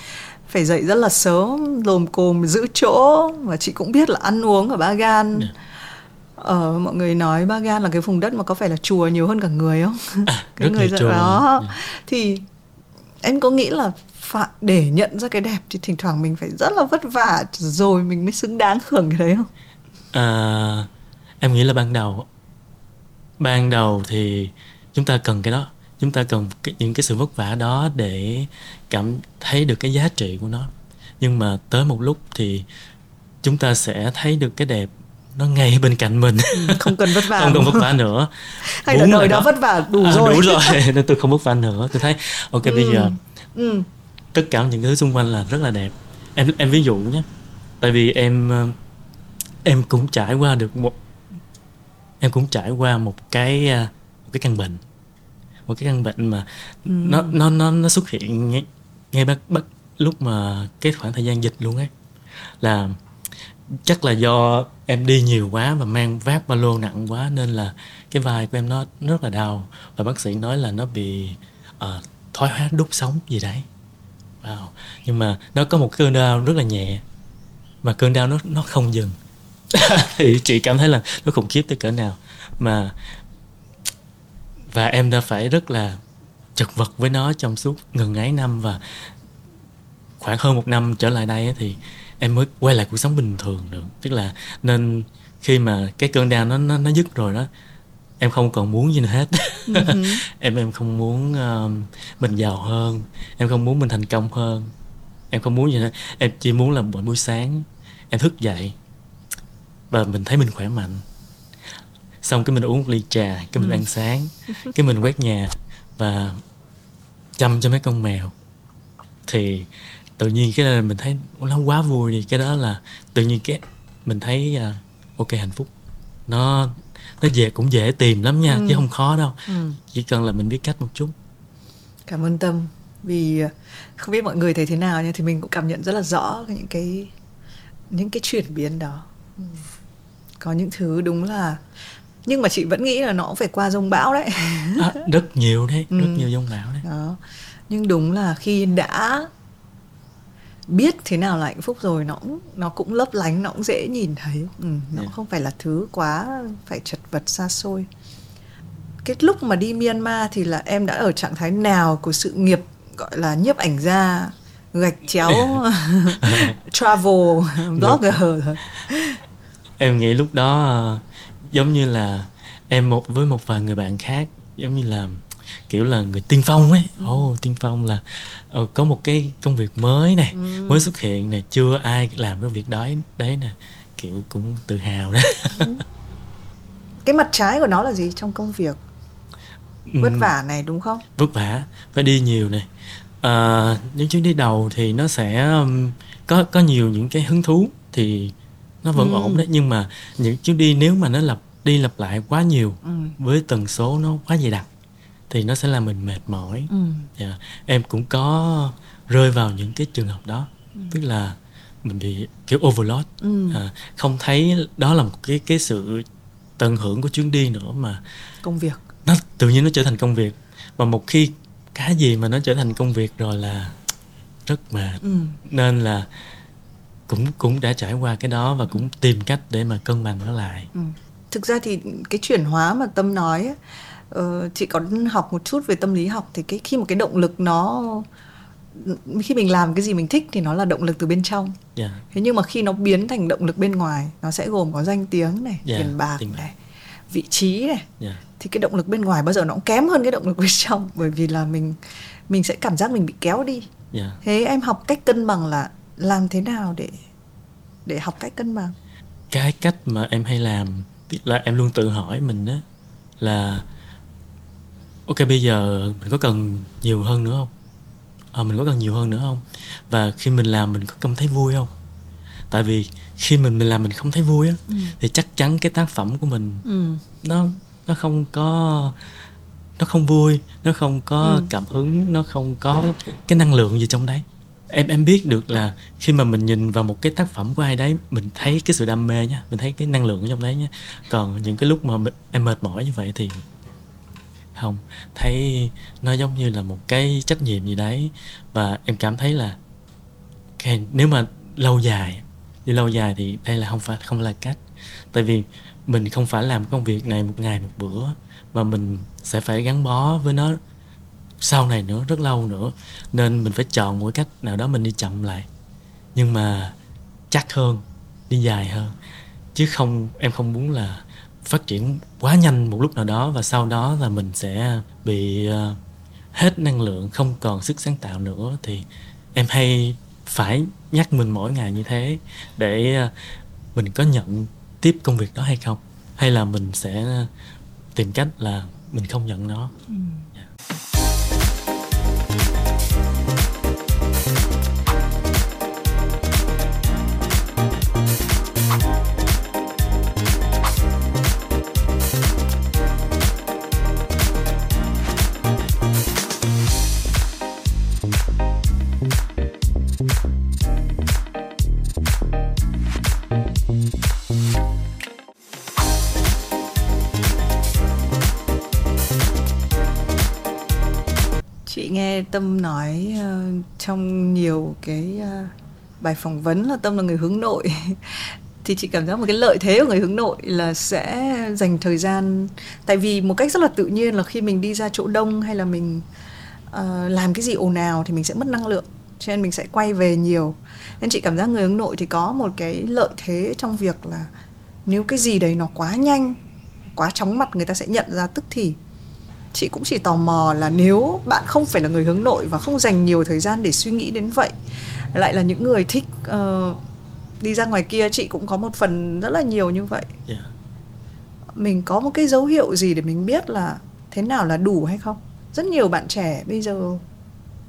Speaker 1: phải dậy rất là sớm lồm cồm giữ chỗ và chị cũng biết là ăn uống ở Bagan
Speaker 2: yeah
Speaker 1: Ờ, mọi người nói Bagan là cái vùng đất mà có phải là chùa nhiều hơn cả người không?
Speaker 2: à, [laughs]
Speaker 1: cái
Speaker 2: rất
Speaker 1: người dân
Speaker 2: chùa
Speaker 1: đó
Speaker 2: Dạ.
Speaker 1: thì em có nghĩ là phải để nhận ra cái đẹp thì thỉnh thoảng mình phải rất là vất vả rồi mình mới xứng đáng hưởng cái đấy không?
Speaker 2: À, em nghĩ là ban đầu ban đầu thì chúng ta cần cái đó chúng ta cần cái, những cái sự vất vả đó để cảm thấy được cái giá trị của nó nhưng mà tới một lúc thì chúng ta sẽ thấy được cái đẹp nó ngay bên cạnh mình.
Speaker 1: Không cần vất vả.
Speaker 2: không cần vất vả nữa.
Speaker 1: Hay là
Speaker 2: Muốn
Speaker 1: đời
Speaker 2: là
Speaker 1: đó vất vả đủ
Speaker 2: À,
Speaker 1: rồi.
Speaker 2: đủ rồi [laughs] [laughs] nên tôi không vất vả nữa. Tôi thấy ok bây giờ
Speaker 1: Ừ.
Speaker 2: tất cả những thứ xung quanh là rất là đẹp. Em em ví dụ nhé tại vì em ờ, em cũng trải qua được một em cũng trải qua một cái ờ, một cái căn bệnh. Một cái căn bệnh mà nó nó nó nó xuất hiện ngay, ngay bắt bắt lúc mà cái khoảng thời gian dịch luôn ấy. Là chắc là do em đi nhiều quá và mang vác ba lô nặng quá nên là cái vai của em nó rất là đau. Và bác sĩ nói là nó bị uh, thoái hóa đốt sống gì đấy. Wow. nhưng mà nó có một cơn đau rất là nhẹ mà cơn đau nó nó không dừng. [laughs] Thì chị cảm thấy là nó khủng khiếp tới cỡ nào. Mà và em đã phải rất là chật vật với nó trong suốt gần ấy năm và khoảng hơn một năm trở lại đây thì em mới quay lại cuộc sống bình thường được. Tức là nên khi mà cái cơn đau nó nó nó dứt rồi đó em không còn muốn gì nữa hết. [laughs] Em em không muốn uh, mình giàu hơn. Em không muốn mình thành công hơn. Em không muốn gì nữa. Em chỉ muốn là mỗi buổi sáng em thức dậy và mình thấy mình khỏe mạnh. Xong cái mình uống một ly trà cái mình ăn sáng cái mình quét nhà và chăm cho mấy con mèo. Thì tự nhiên cái là mình thấy nó quá vui đi cái đó là tự nhiên cái mình thấy uh, ok hạnh phúc nó nó dễ cũng dễ tìm lắm nha
Speaker 1: Ừ.
Speaker 2: chứ không khó đâu
Speaker 1: Ừ.
Speaker 2: chỉ cần là mình biết cách một chút
Speaker 1: Cảm ơn Tâm vì ờ, không biết mọi người thấy thế nào nhưng thì mình cũng cảm nhận rất là rõ những cái những cái chuyển biến đó. Ừ. Có những thứ đúng là nhưng mà chị vẫn nghĩ là nó cũng phải qua rông bão đấy.
Speaker 2: à, rất nhiều đấy [laughs] rất
Speaker 1: Ừ.
Speaker 2: nhiều dông bão đấy
Speaker 1: đó nhưng đúng là khi đã biết thế nào là hạnh phúc rồi nó cũng nó cũng lấp lánh nó cũng dễ nhìn thấy. Ừ, nó
Speaker 2: Yeah.
Speaker 1: không phải là thứ quá phải chật vật xa xôi. Cái lúc mà đi Myanmar thì là em đã ở trạng thái nào của sự nghiệp gọi là nhiếp ảnh gia gạch chéo [laughs] travel blogger? Rồi
Speaker 2: em nghĩ lúc đó uh, giống như là em một với một vài người bạn khác giống như là kiểu là người tiên phong ấy ừ. ồ oh, tiên phong là uh, có một cái công việc mới này ừ. mới xuất hiện này chưa ai làm cái việc đó đấy nè kiểu cũng tự hào đó ừ.
Speaker 1: cái mặt trái của nó là gì trong công việc ừ. vất vả này đúng không
Speaker 2: vất vả phải đi nhiều này à, những chuyến đi đầu thì nó sẽ um, có có nhiều những cái hứng thú thì nó vẫn ừ. ổn đấy nhưng mà những chuyến đi nếu mà nó lặp đi lặp lại quá nhiều ừ. với tần số nó quá dày đặc thì nó sẽ làm mình mệt mỏi ừ. yeah. Dạ. em cũng có rơi vào những cái trường hợp đó ừ. tức là mình bị kiểu overload ừ. à, không thấy đó là một cái cái sự tận hưởng của chuyến đi nữa mà
Speaker 1: công việc
Speaker 2: nó tự nhiên nó trở thành công việc và một khi cái gì mà nó trở thành công việc rồi là rất mệt ừ. nên là cũng cũng đã trải qua cái đó và cũng tìm cách để mà cân bằng nó lại ừ.
Speaker 1: thực ra thì cái chuyển hóa mà tâm nói ấy, uh, chị có học một chút về tâm lý học thì cái khi một cái động lực nó khi mình làm cái gì mình thích thì nó là động lực từ bên trong yeah. Dạ. thế nhưng mà khi nó biến thành động lực bên ngoài nó sẽ gồm có danh tiếng này yeah, dạ, tiền bạc này vị trí này yeah. Dạ. thì cái động lực bên ngoài bao giờ nó cũng kém hơn cái động lực [laughs] bên trong bởi vì là mình mình sẽ cảm giác mình bị kéo đi yeah. thế em học cách cân bằng là làm thế nào để để học cách cân bằng
Speaker 2: cái cách mà em hay làm là em luôn tự hỏi mình đó là ok bây giờ mình có cần nhiều hơn nữa không à, mình có cần nhiều hơn nữa không và khi mình làm mình có cảm thấy vui không tại vì khi mình mình làm mình không thấy vui á ừ. thì chắc chắn cái tác phẩm của mình ừ. nó nó không có nó không vui nó không có ừ. cảm hứng nó không có cái năng lượng gì trong đấy em em biết được là khi mà mình nhìn vào một cái tác phẩm của ai đấy mình thấy cái sự đam mê nha mình thấy cái năng lượng ở trong đấy nha còn những cái lúc mà mình, em mệt mỏi như vậy thì không thấy nó giống như là một cái trách nhiệm gì đấy. Và em cảm thấy là okay, nếu mà lâu dài đi lâu dài thì đây là không phải không là cách. Tại vì mình không phải làm công việc này một ngày một bữa mà mình sẽ phải gắn bó với nó sau này nữa rất lâu nữa. Nên mình phải chọn một cách nào đó mình đi chậm lại. Nhưng mà chắc hơn đi dài hơn. Chứ không em không muốn là phát triển quá nhanh một lúc nào đó và sau đó là mình sẽ bị ờ, hết năng lượng, không còn sức sáng tạo nữa, thì em hay phải nhắc mình mỗi ngày như thế để ờ, mình có nhận tiếp công việc đó hay không hay là mình sẽ ờ, tìm cách là mình không nhận nó ừ.
Speaker 1: Tâm nói uh, trong nhiều cái uh, bài phỏng vấn là tâm là người hướng nội. [laughs] Thì chị cảm giác một cái lợi thế của người hướng nội là sẽ dành thời gian. Tại vì một cách rất là tự nhiên là khi mình đi ra chỗ đông hay là mình uh, làm cái gì ồn ào thì mình sẽ mất năng lượng cho nên mình sẽ quay về nhiều. Nên chị cảm giác người hướng nội thì có một cái lợi thế trong việc là nếu cái gì đấy nó quá nhanh quá chóng mặt người ta sẽ nhận ra tức thì chị cũng chỉ tò mò là nếu bạn không phải là người hướng nội và không dành nhiều thời gian để suy nghĩ đến vậy lại là những người thích uh, đi ra ngoài kia chị cũng có một phần rất là nhiều như vậy. Yeah. mình có một cái dấu hiệu gì để mình biết là thế nào là đủ hay không? Rất nhiều bạn trẻ bây giờ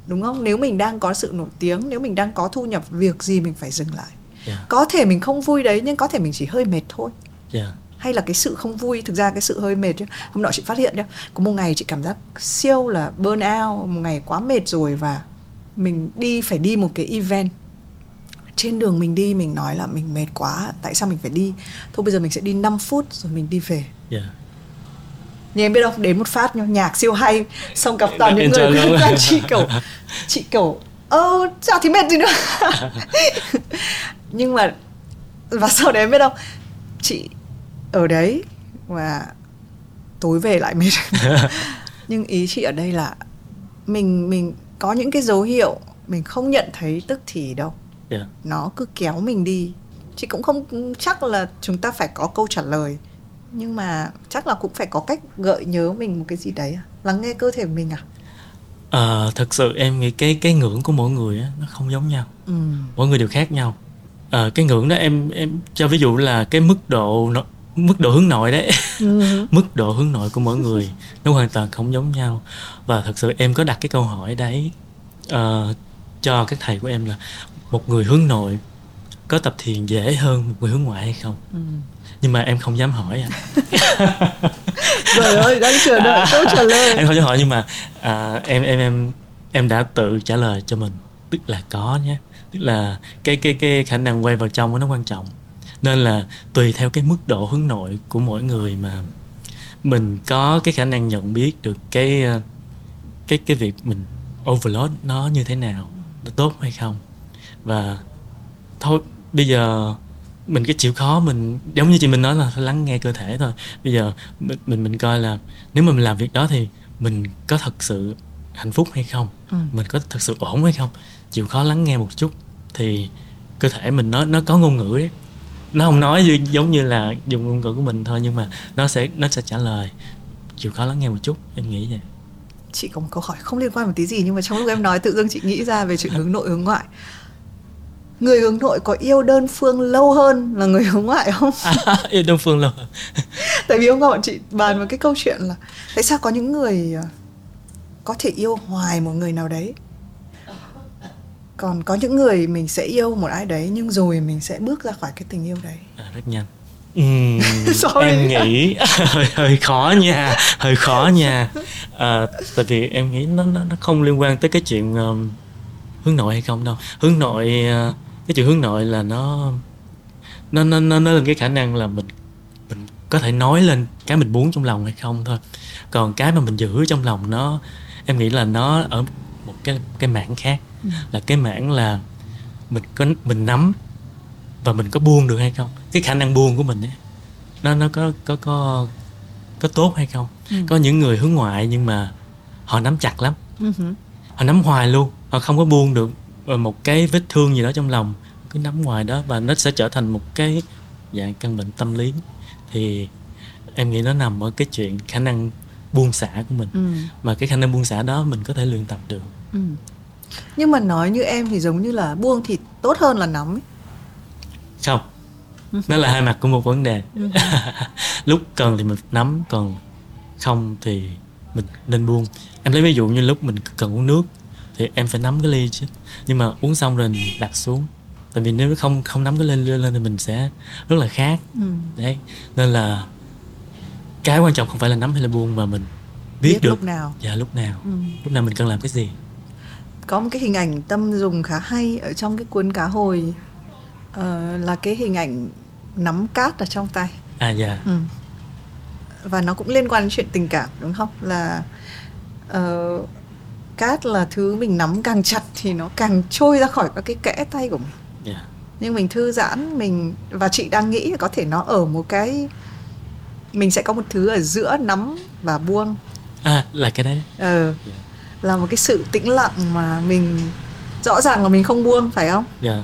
Speaker 1: đúng không? Nếu mình đang có sự nổi tiếng nếu mình đang có thu nhập việc gì mình phải dừng lại. Yeah. có thể mình không vui đấy nhưng có thể mình chỉ hơi mệt thôi. Yeah hay là cái sự không vui thực ra cái sự hơi mệt chứ hôm nọ chị phát hiện nhá có một ngày chị cảm giác siêu là burn out một ngày quá mệt rồi và mình đi phải đi một cái event. Trên đường mình đi mình nói là mình mệt quá tại sao mình phải đi? Thôi bây giờ mình sẽ đi 5 phút rồi mình đi về. Yeah. Nhưng em biết không, đến một phát nhạc siêu hay Xong gặp toàn những người quen [laughs] chị kiểu Chị kiểu Ơ, chả thì mệt gì nữa? [laughs] Nhưng mà Và sau đấy em biết không Chị ở đấy. Và tối về lại mệt [laughs] nhưng ý chị ở đây là mình mình có những cái dấu hiệu mình không nhận thấy tức thì đâu.
Speaker 2: Dạ.
Speaker 1: Nó cứ kéo mình đi. Chị cũng không chắc là chúng ta phải có câu trả lời. Nhưng mà chắc là cũng phải có cách gợi nhớ mình một cái gì đấy à? lắng nghe cơ thể mình à?
Speaker 2: Ờ, thật sự em nghĩ cái cái ngưỡng của mỗi người á, nó không giống nhau.
Speaker 1: Ừ.
Speaker 2: mỗi người đều khác nhau. Ờ, cái ngưỡng đó em em cho ví dụ là cái mức độ nó, mức độ hướng nội đấy
Speaker 1: Ừ. [laughs]
Speaker 2: mức độ hướng nội của mỗi người nó hoàn toàn không giống nhau và thật sự em có đặt cái câu hỏi đấy ờ, cho các thầy của em là một người hướng nội có tập thiền dễ hơn một người hướng ngoại hay không
Speaker 1: Ừ.
Speaker 2: nhưng mà em không dám hỏi à. [laughs]
Speaker 1: Trời ơi, đang chờ đợi câu trả lời.
Speaker 2: em không dám hỏi nhưng mà à, em em em em đã tự trả lời cho mình tức là có nhé tức là cái cái cái khả năng quay vào trong nó quan trọng nên là tùy theo cái mức độ hướng nội của mỗi người mà mình có cái khả năng nhận biết được cái ờ, cái cái việc mình overload nó như thế nào nó tốt hay không. Và thôi bây giờ mình cái chịu khó mình giống như chị mình nói là phải lắng nghe cơ thể thôi. Bây giờ mình mình, mình coi là nếu mà mình làm việc đó thì mình có thật sự hạnh phúc hay không?
Speaker 1: Ừ.
Speaker 2: mình có thật sự ổn hay không? Chịu khó lắng nghe một chút thì cơ thể mình nó nó có ngôn ngữ đấy nó không nói như, giống như là dùng ngôn ngữ của mình thôi nhưng mà nó sẽ nó sẽ trả lời chịu khó lắng nghe một chút em nghĩ vậy
Speaker 1: Chị có một câu hỏi không liên quan một tí gì nhưng mà trong lúc em nói tự dưng chị nghĩ ra về chuyện hướng nội hướng ngoại. Người hướng nội có yêu đơn phương lâu hơn là người hướng ngoại không?
Speaker 2: à, [laughs] yêu đông phương luôn [laughs]
Speaker 1: Tại vì hôm qua bọn chị bàn một cái câu chuyện là tại sao có những người à, có thể yêu hoài một người nào đấy còn có những người mình sẽ yêu một ai đấy nhưng rồi mình sẽ bước ra khỏi cái tình yêu đấy.
Speaker 2: À, rất nhanh. Ừm, [laughs]
Speaker 1: Sorry.
Speaker 2: em nghĩ [laughs] hơi hơi khó nha hơi khó nha. À, tại vì em nghĩ nó nó, nó không liên quan tới cái chuyện um, hướng nội hay không đâu. Hướng nội uh, cái chuyện hướng nội là nó nó nó nó nó là cái khả năng là mình mình có thể nói lên cái mình muốn trong lòng hay không thôi. Còn cái mà mình giữ trong lòng nó em nghĩ là nó ở một cái cái mảng khác. Là cái mảng là mình có mình nắm và mình có buông được hay không? Cái khả năng buông của mình ấy nó nó có có có có tốt hay không?
Speaker 1: Ừ.
Speaker 2: có những người hướng ngoại nhưng mà họ nắm chặt lắm.
Speaker 1: Ừ
Speaker 2: họ nắm hoài luôn họ không có buông được một cái vết thương gì đó trong lòng cứ nắm hoài đó và nó sẽ trở thành một cái dạng căn bệnh tâm lý. Thì em nghĩ nó nằm ở cái chuyện khả năng buông xả của mình.
Speaker 1: Ừ.
Speaker 2: mà cái khả năng buông xả đó mình có thể luyện tập được.
Speaker 1: Ừ. nhưng mà nói như em thì giống như là buông thì tốt hơn là nắm ấy.
Speaker 2: không. Nó là hai mặt của một vấn đề.
Speaker 1: Ừ. [laughs]
Speaker 2: lúc cần thì mình nắm còn không thì mình nên buông. Em lấy ví dụ như lúc mình cần uống nước thì em phải nắm cái ly chứ. Nhưng mà uống xong rồi mình đặt xuống. Tại vì nếu không không nắm cái ly lên lên thì mình sẽ rất là khác
Speaker 1: Ừ.
Speaker 2: đấy. Nên là cái quan trọng không phải là nắm hay là buông mà mình biết,
Speaker 1: biết
Speaker 2: được.
Speaker 1: lúc nào.
Speaker 2: Dạ lúc nào.
Speaker 1: Ừ.
Speaker 2: lúc nào mình cần làm cái gì
Speaker 1: có một cái hình ảnh tâm dùng khá hay ở trong cái cuốn cá hồi. Ờ, là cái hình ảnh nắm cát ở trong tay.
Speaker 2: À dạ.
Speaker 1: Ừ. và nó cũng liên quan đến chuyện tình cảm đúng không? Là ờ, cát là thứ mình nắm càng chặt thì nó càng trôi ra khỏi các cái kẽ tay của mình.
Speaker 2: Dạ.
Speaker 1: Nhưng mình thư giãn mình và chị đang nghĩ là có thể nó ở một cái mình sẽ có một thứ ở giữa nắm và buông.
Speaker 2: À là cái đấy.
Speaker 1: Ờ.
Speaker 2: Dạ.
Speaker 1: Là một cái sự tĩnh lặng mà mình rõ ràng là mình không buông phải không?
Speaker 2: Dạ.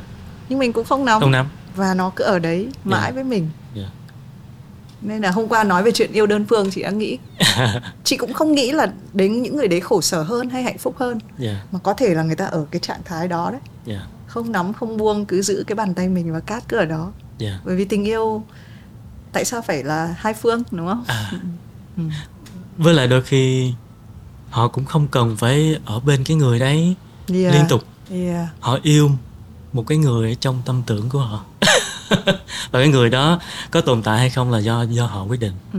Speaker 1: Nhưng mình cũng không nắm.
Speaker 2: Không nắm.
Speaker 1: Và nó cứ ở đấy mãi
Speaker 2: Dạ.
Speaker 1: với mình.
Speaker 2: Dạ.
Speaker 1: Nên là hôm qua nói về chuyện yêu đơn phương chị đã nghĩ. [laughs] Chị cũng không nghĩ là đến những người đấy khổ sở hơn hay hạnh phúc hơn.
Speaker 2: Dạ.
Speaker 1: Mà có thể là người ta ở cái trạng thái đó đấy.
Speaker 2: Dạ.
Speaker 1: Không nắm không buông cứ giữ cái bàn tay mình và cát cứ ở đó.
Speaker 2: Dạ.
Speaker 1: Bởi vì tình yêu tại sao phải là hai phương đúng không?
Speaker 2: À.
Speaker 1: Ừ.
Speaker 2: với lại đôi khi họ cũng không cần phải ở bên cái người đấy
Speaker 1: yeah.
Speaker 2: liên tục
Speaker 1: yeah.
Speaker 2: họ yêu một cái người ở trong tâm tưởng của họ [laughs] và cái người đó có tồn tại hay không là do do họ quyết định
Speaker 1: Ừ.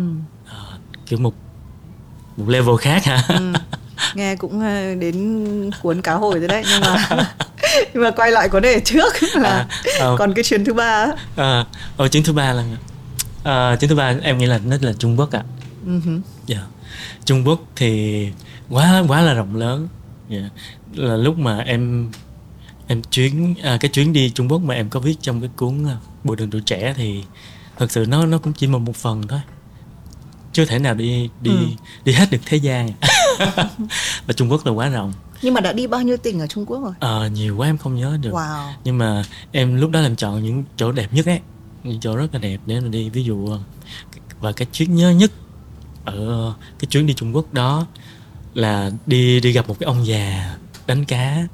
Speaker 2: à, kiểu một một level khác hả
Speaker 1: Ừ. nghe cũng ờ, đến cuốn cá hồi rồi đấy nhưng mà [laughs] nhưng mà quay lại có đề trước là
Speaker 2: À, ờ.
Speaker 1: còn cái chuyến thứ ba á.
Speaker 2: à, ở chuyến thứ ba là à, chuyến thứ ba em nghĩ là nó là Trung Quốc ạ
Speaker 1: Ừ hử.
Speaker 2: Dạ. Trung Quốc thì quá quá là rộng lớn. Dạ. Là lúc mà em em chuyến à, cái chuyến đi Trung Quốc mà em có viết trong cái cuốn à, Bộ đường tuổi trẻ thì thật sự nó nó cũng chỉ là một phần thôi. chưa thể nào đi đi ừ. đi hết được thế gian [laughs] và Trung Quốc là quá rộng
Speaker 1: nhưng mà đã đi bao nhiêu tỉnh ở Trung Quốc rồi?
Speaker 2: Ờ nhiều quá em không nhớ được.
Speaker 1: Wow.
Speaker 2: Nhưng mà em lúc đó làm chọn những chỗ đẹp nhất ấy, những chỗ rất là đẹp để mà đi. Ví dụ và cái chuyến nhớ nhất ở cái chuyến đi Trung Quốc đó là đi đi gặp một cái ông già đánh cá.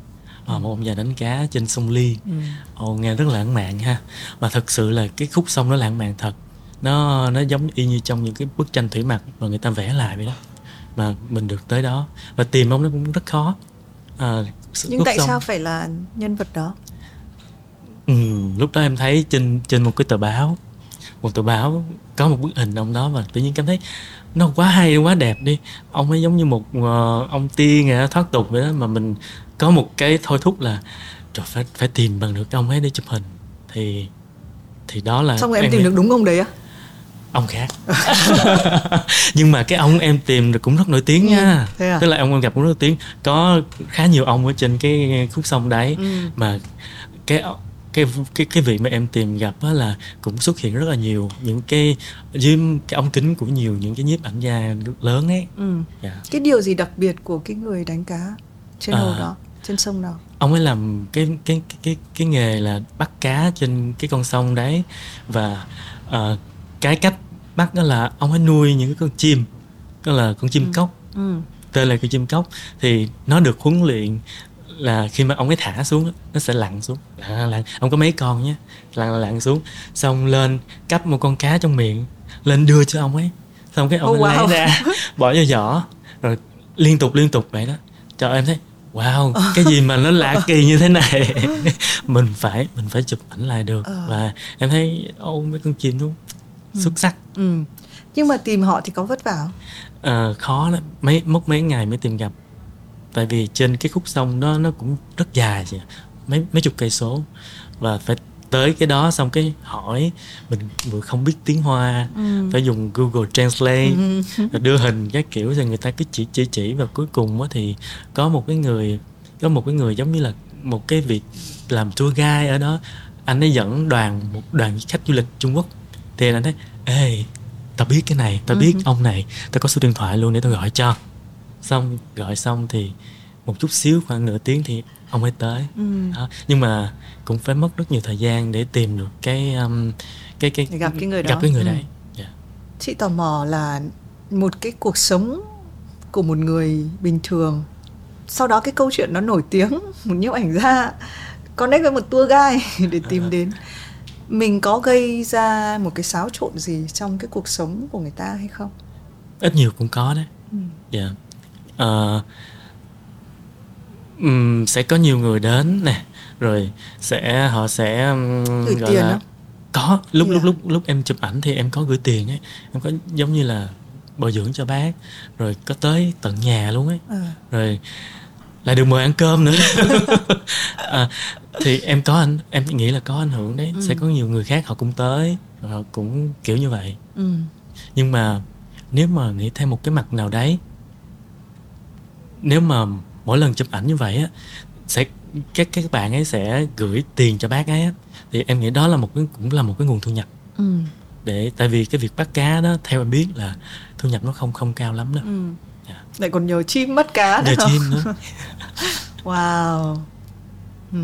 Speaker 2: À, một ông già đánh cá trên sông Ly. Ừ. Ồ, nghe rất là lãng mạn ha. Mà thật sự là cái khúc sông nó lãng mạn thật. Nó nó giống y như trong những cái bức tranh thủy mặc mà người ta vẽ lại vậy đó mà mình được tới đó. Và tìm ông nó cũng rất khó.
Speaker 1: À, nhưng tại sông. sao phải là nhân vật đó?
Speaker 2: Ừ, lúc đó em thấy trên trên một cái tờ báo. Một tờ báo có một bức hình ông đó và tự nhiên cảm thấy nó quá hay quá đẹp đi. Ông ấy giống như một uh, ông tiên à, thoát tục vậy đó mà mình có một cái thôi thúc là trời phải phải tìm bằng được ông ấy để chụp hình. Thì thì đó là
Speaker 1: xong rồi em, em tìm được đúng ông đấy á?
Speaker 2: Ông khác. [laughs] Nhưng mà cái ông em tìm được cũng rất nổi tiếng ừ, nha à? tức là ông em gặp cũng rất nổi tiếng. Có khá nhiều ông ở trên cái khúc sông đấy. Ừ. mà cái cái cái cái vị mà em tìm gặp á là cũng xuất hiện rất là nhiều những cái dưới cái ống kính của nhiều những cái nhiếp ảnh gia lớn ấy
Speaker 1: ừ. yeah. Dạ. cái điều gì đặc biệt của cái người đánh cá trên hồ à, đó trên sông nào
Speaker 2: ông ấy làm cái cái cái cái cái nghề là bắt cá trên cái con sông đấy và uh, cái cách bắt đó là ông ấy nuôi những cái con chim đó là con chim ừ. cốc ừ. tên là con chim cốc thì nó được huấn luyện là khi mà ông ấy thả xuống nó sẽ lặn xuống. Lặn, lặn. ông có mấy con nhé. Lặn lặn xuống. Xong lên cắp một con cá trong miệng lên đưa cho ông ấy. Xong cái ông oh, ấy wow. lấy ra bỏ vô giỏ rồi liên tục liên tục vậy đó. Cho em thấy wow cái gì mà nó lạ kỳ như thế này. [laughs] Mình phải mình phải chụp ảnh lại được. Ờ. và em thấy ô mấy con chim luôn ừ. xuất sắc.
Speaker 1: Ừ. nhưng mà tìm họ thì có vất vả không?
Speaker 2: À, khó lắm. Mấy mất mấy ngày mới tìm gặp tại vì trên cái khúc sông đó nó cũng rất dài chị mấy mấy chục cây số. Và phải tới cái đó xong cái hỏi mình vừa không biết tiếng hoa ừ. phải dùng google translate ừ. đưa hình các kiểu rồi người ta cứ chỉ chỉ chỉ. Và cuối cùng thì có một cái người có một cái người giống như là một cái việc làm tour guide ở đó. Anh ấy dẫn đoàn một đoàn khách du lịch trung quốc. Thì anh thấy ê tao biết cái này tao biết ừ. ông này. Tao có số điện thoại luôn để tao gọi cho xong gọi xong thì một chút xíu khoảng nửa tiếng thì ông ấy tới ừ. đó. nhưng mà cũng phải mất rất nhiều thời gian để tìm được cái um, cái cái
Speaker 1: gặp cái người đó
Speaker 2: gặp cái người ừ. đấy yeah. Dạ.
Speaker 1: chị tò mò là một cái cuộc sống của một người bình thường sau đó cái câu chuyện nó nổi tiếng [laughs] một nhiếp ảnh gia connect với một tour guide [laughs] để tìm à. đến mình có gây ra một cái xáo trộn gì trong cái cuộc sống của người ta hay không
Speaker 2: ít nhiều cũng có đấy ừ. dạ yeah. Uh, um, sẽ có nhiều người đến nè rồi sẽ họ sẽ um,
Speaker 1: gửi gọi tiền là đó.
Speaker 2: có lúc yeah. lúc lúc lúc em chụp ảnh thì em có gửi tiền ấy em có giống như là bồi dưỡng cho bác rồi có tới tận nhà luôn ấy à. rồi lại được mời ăn cơm nữa à, [laughs] thì em có anh em nghĩ là có ảnh hưởng đấy ừ. sẽ có nhiều người khác họ cũng tới họ cũng kiểu như vậy ừ. nhưng mà nếu mà nghĩ thêm một cái mặt nào đấy nếu mà mỗi lần chụp ảnh như vậy á sẽ các các bạn ấy sẽ gửi tiền cho bác ấy á thì em nghĩ đó là một cái cũng là một cái nguồn thu nhập ừ. để tại vì cái việc bắt cá đó theo em biết là thu nhập nó không không cao lắm đâu ừ.
Speaker 1: yeah. Dạ. lại còn nhờ chim mất cá
Speaker 2: nhờ chim nữa [laughs]
Speaker 1: wow ừ.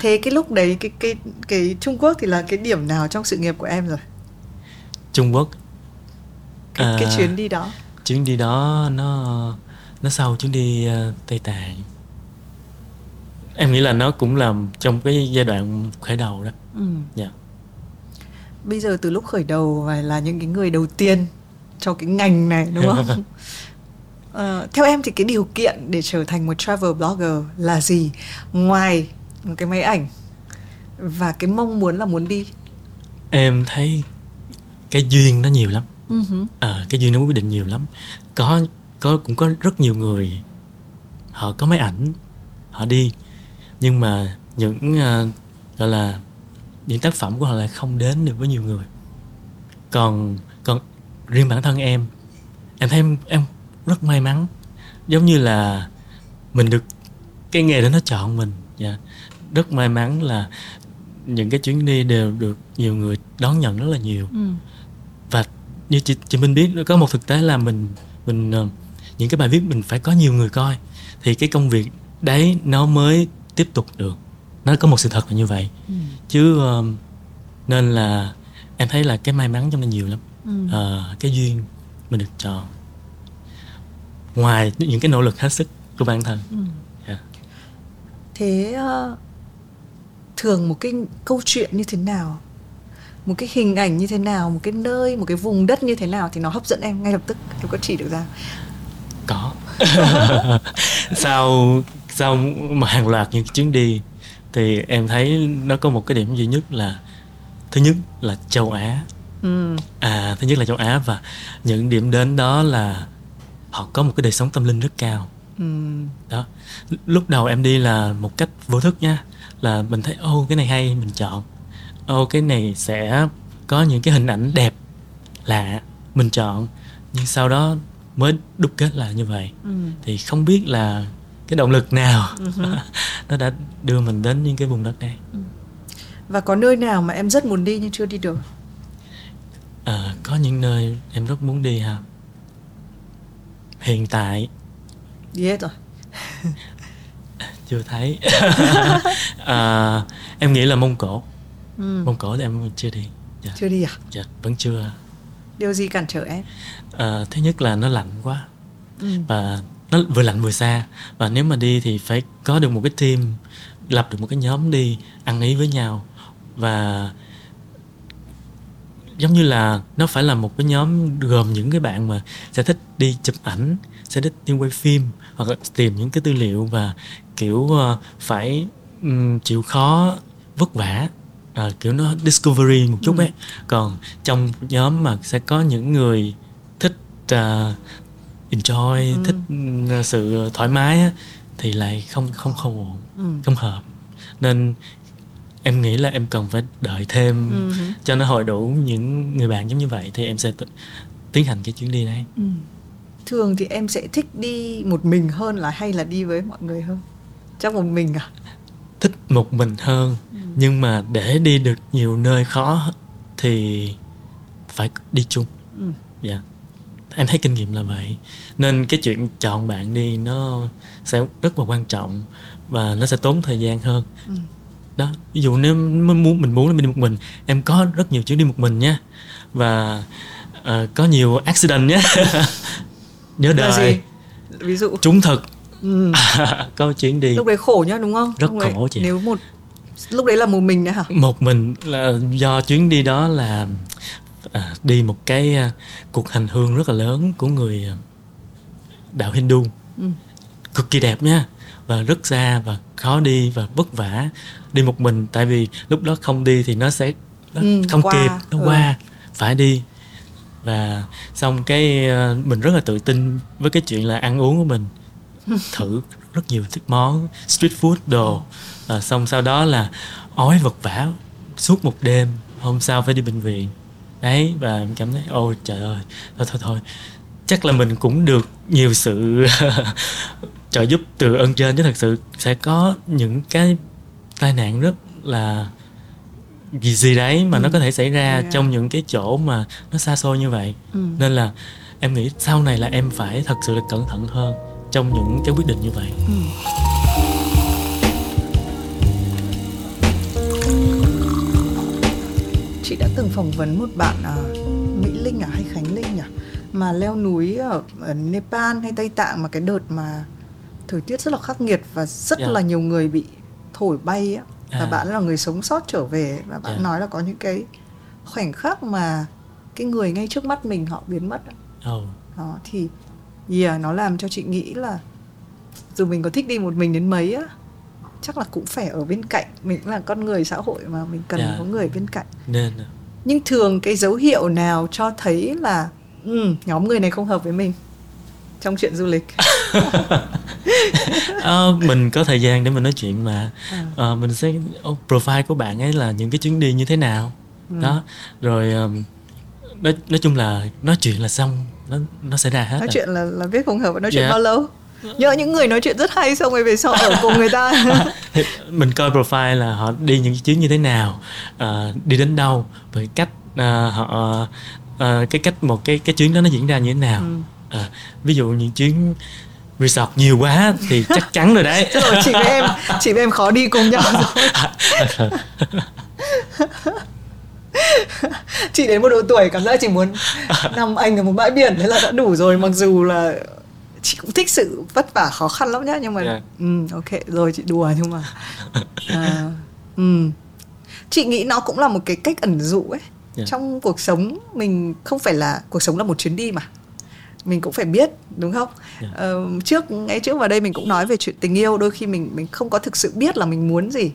Speaker 1: thế cái lúc đấy cái cái cái Trung Quốc thì là cái điểm nào trong sự nghiệp của em rồi
Speaker 2: Trung Quốc
Speaker 1: cái, à, cái chuyến đi đó
Speaker 2: chuyến đi đó nó nó sau chuyến đi uh, tây tạng em nghĩ là nó cũng làm trong cái giai đoạn khởi đầu đó ừ. yeah. Dạ.
Speaker 1: bây giờ từ lúc khởi đầu phải là những cái người đầu tiên cho cái ngành này đúng không uh, [laughs] theo em thì cái điều kiện để trở thành một travel blogger là gì ngoài cái máy ảnh và cái mong muốn là muốn đi
Speaker 2: em thấy cái duyên nó nhiều lắm uh-huh. à, cái duyên nó quyết định nhiều lắm có có cũng có rất nhiều người họ có máy ảnh họ đi nhưng mà những uh, gọi là những tác phẩm của họ lại không đến được với nhiều người còn còn riêng bản thân em em thấy em em rất may mắn giống như là mình được cái nghề đó nó chọn mình yeah. Dạ. rất may mắn là những cái chuyến đi đều được nhiều người đón nhận rất là nhiều ừ. Như chị chị Minh biết có một thực tế là mình mình ờ, những cái bài viết mình phải có nhiều người coi thì cái công việc đấy nó mới tiếp tục được nó có một sự thật là như vậy ừ. chứ uh, nên là em thấy là cái may mắn trong này nhiều lắm ừ. uh, cái duyên mình được chọn ngoài những cái nỗ lực hết sức của bản thân ừ.
Speaker 1: yeah. Dạ. thế uh, thường một cái câu chuyện như thế nào một cái hình ảnh như thế nào một cái nơi một cái vùng đất như thế nào thì nó hấp dẫn em ngay lập tức em có chỉ được ra.
Speaker 2: Có. [laughs] Sau sau mà hàng loạt những chuyến đi thì em thấy nó có một cái điểm duy nhất là thứ nhất là châu Á. Ừ. à thứ nhất là châu Á và những điểm đến đó là họ có một cái đời sống tâm linh rất cao. Ừ. đó. Lúc đầu em đi là một cách vô thức nha là mình thấy ô cái này hay mình chọn ô cái này sẽ có những cái hình ảnh đẹp lạ mình chọn. Nhưng sau đó mới đúc kết là như vậy. Ừ. thì không biết là cái động lực nào uh-huh. [laughs] nó đã đưa mình đến những cái vùng đất này. Ừ.
Speaker 1: và có nơi nào mà em rất muốn đi nhưng chưa đi được?
Speaker 2: À, có những nơi em rất muốn đi ha. Hiện tại.
Speaker 1: Đi hết rồi. [laughs]
Speaker 2: Chưa thấy. À, [laughs] em nghĩ là mông cổ ừ. mông cổ thì em chưa đi.
Speaker 1: Dạ. chưa đi à?
Speaker 2: Dạ vẫn chưa.
Speaker 1: Điều gì cản trở em?
Speaker 2: À, thứ nhất là nó lạnh quá. Ừ. và nó vừa lạnh vừa xa. Và nếu mà đi thì phải có được một cái team lập được một cái nhóm đi ăn ý với nhau. Và giống như là nó phải là một cái nhóm gồm những cái bạn mà sẽ thích đi chụp ảnh sẽ thích đi quay phim hoặc là tìm những cái tư liệu và kiểu uh, phải um, chịu khó vất vả à, kiểu nó discovery một chút ừ. ấy còn trong nhóm mà sẽ có những người thích uh, enjoy ừ. thích uh, sự thoải mái á, thì lại không không không ổn ừ. không hợp nên em nghĩ là em cần phải đợi thêm ừ. cho nó hội đủ những người bạn giống như vậy thì em sẽ t- tiến hành cái chuyến đi đấy ừ.
Speaker 1: thường thì em sẽ thích đi một mình hơn là hay là đi với mọi người hơn chắc một mình à
Speaker 2: thích một mình hơn. Nhưng mà để đi được nhiều nơi khó thì phải đi chung. Ừ. dạ. Em thấy kinh nghiệm là vậy. Nên cái chuyện chọn bạn đi nó sẽ rất là quan trọng và nó sẽ tốn thời gian hơn. Ừ. đó ví dụ nếu muốn mình muốn là mình đi một mình em có rất nhiều chuyến đi một mình nha và uh, có nhiều accident nhé [laughs] nhớ đời.
Speaker 1: ví dụ.
Speaker 2: Chúng thật. Ừ. [laughs] có chuyến đi
Speaker 1: lúc đấy khổ nhá đúng không?
Speaker 2: Rất lúc khổ chị
Speaker 1: nếu một lúc đấy là một mình đấy hả?
Speaker 2: Một mình là do chuyến đi đó là à, đi một cái à, cuộc hành hương rất là lớn của người à, đạo Hindu. Ừ. cực kỳ đẹp nha. Và rất xa và khó đi và vất vả đi một mình. Tại vì lúc đó không đi thì nó sẽ nó ừ, không qua. kịp nó ừ. qua phải đi. Và xong cái à, mình rất là tự tin với cái chuyện là ăn uống của mình. [laughs] Thử rất nhiều thức món street food đồ à, xong sau đó là ói vật vả suốt một đêm hôm sau phải đi bệnh viện đấy và em cảm thấy ôi trời ơi thôi thôi thôi chắc là mình cũng được nhiều sự [laughs] trợ giúp từ ơn trên chứ thật sự sẽ có những cái tai nạn rất là gì gì đấy mà ừ. nó có thể xảy ra yeah. trong những cái chỗ mà nó xa xôi như vậy ừ. nên là em nghĩ sau này là em phải thật sự là cẩn thận hơn trong những cái quyết định như vậy ừ.
Speaker 1: Chị đã từng phỏng vấn một bạn à, Mỹ Linh à hay Khánh Linh à mà leo núi ở, ở Nepal hay Tây Tạng mà cái đợt mà thời tiết rất là khắc nghiệt và rất yeah. Dạ. là nhiều người bị thổi bay á và à. bạn là người sống sót trở về và bạn yeah. Dạ. nói là có những cái khoảnh khắc mà cái người ngay trước mắt mình họ biến mất oh. đó thì yeah, nó làm cho chị nghĩ là dù mình có thích đi một mình đến mấy á chắc là cũng phải ở bên cạnh mình là con người xã hội mà mình cần yeah. Dạ. có người bên cạnh
Speaker 2: nên
Speaker 1: nhưng thường cái dấu hiệu nào cho thấy là um, nhóm người này không hợp với mình trong chuyện du lịch
Speaker 2: à, [laughs] mình có thời gian để mình nói chuyện mà à. À, mình sẽ oh, profile của bạn ấy là những cái chuyến đi như thế nào ừ. đó rồi um, nói nói chung là nói chuyện là xong nó nó sẽ ra hết
Speaker 1: nói rồi. chuyện là là biết không hợp và nói chuyện yeah. Dạ. bao lâu nhớ những người nói chuyện rất hay xong rồi về sau ở cùng người ta. [laughs]
Speaker 2: Mình coi profile là họ đi những chuyến như thế nào uh, đi đến đâu với cách uh, họ ờ, cái cách một cái cái chuyến đó nó diễn ra như thế nào.
Speaker 1: Ừ.
Speaker 2: Ờ, ví dụ những chuyến resort nhiều quá thì [laughs] chắc chắn rồi đấy.
Speaker 1: Rồi chị với em chị với em khó đi cùng nhau [laughs] rồi. Chị đến một độ tuổi cảm giác chỉ muốn nằm anh ở một bãi biển thế là đã đủ rồi mặc dù là chị cũng thích sự vất vả khó khăn lắm nhá nhưng mà
Speaker 2: Dạ.
Speaker 1: ừ, ok rồi chị đùa nhưng mà à, ừ. chị nghĩ nó cũng là một cái cách ẩn dụ ấy
Speaker 2: Dạ.
Speaker 1: trong cuộc sống mình không phải là cuộc sống là một chuyến đi mà mình cũng phải biết đúng không
Speaker 2: Dạ.
Speaker 1: ờ, trước ngay trước vào đây mình cũng nói về chuyện tình yêu đôi khi mình mình không có thực sự biết là mình muốn gì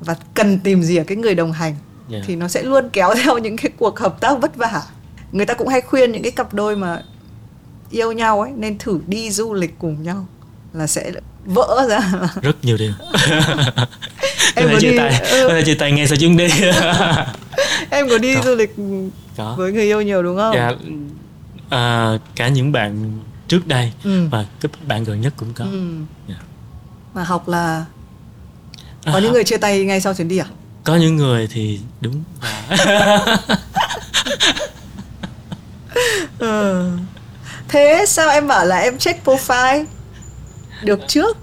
Speaker 1: và cần tìm gì ở cái người đồng hành
Speaker 2: Dạ.
Speaker 1: thì nó sẽ luôn kéo theo những cái cuộc hợp tác vất vả người ta cũng hay khuyên những cái cặp đôi mà yêu nhau ấy nên thử đi du lịch cùng nhau là sẽ vỡ ra [laughs]
Speaker 2: rất nhiều điều [laughs]
Speaker 1: Em
Speaker 2: có chia
Speaker 1: đi-
Speaker 2: tay
Speaker 1: ừ.
Speaker 2: chia tay ngay sau chuyến đi [laughs]
Speaker 1: em có đi
Speaker 2: Có.
Speaker 1: du lịch
Speaker 2: có
Speaker 1: với người yêu nhiều đúng không
Speaker 2: dạ à, cả những bạn trước đây
Speaker 1: Ừ.
Speaker 2: và cái bạn gần nhất cũng có
Speaker 1: ừ.
Speaker 2: Dạ.
Speaker 1: mà học là có
Speaker 2: À,
Speaker 1: những người chia tay ngay sau chuyến đi à
Speaker 2: có những người thì đúng
Speaker 1: ừ. Thế sao em bảo là em check profile? Được trước.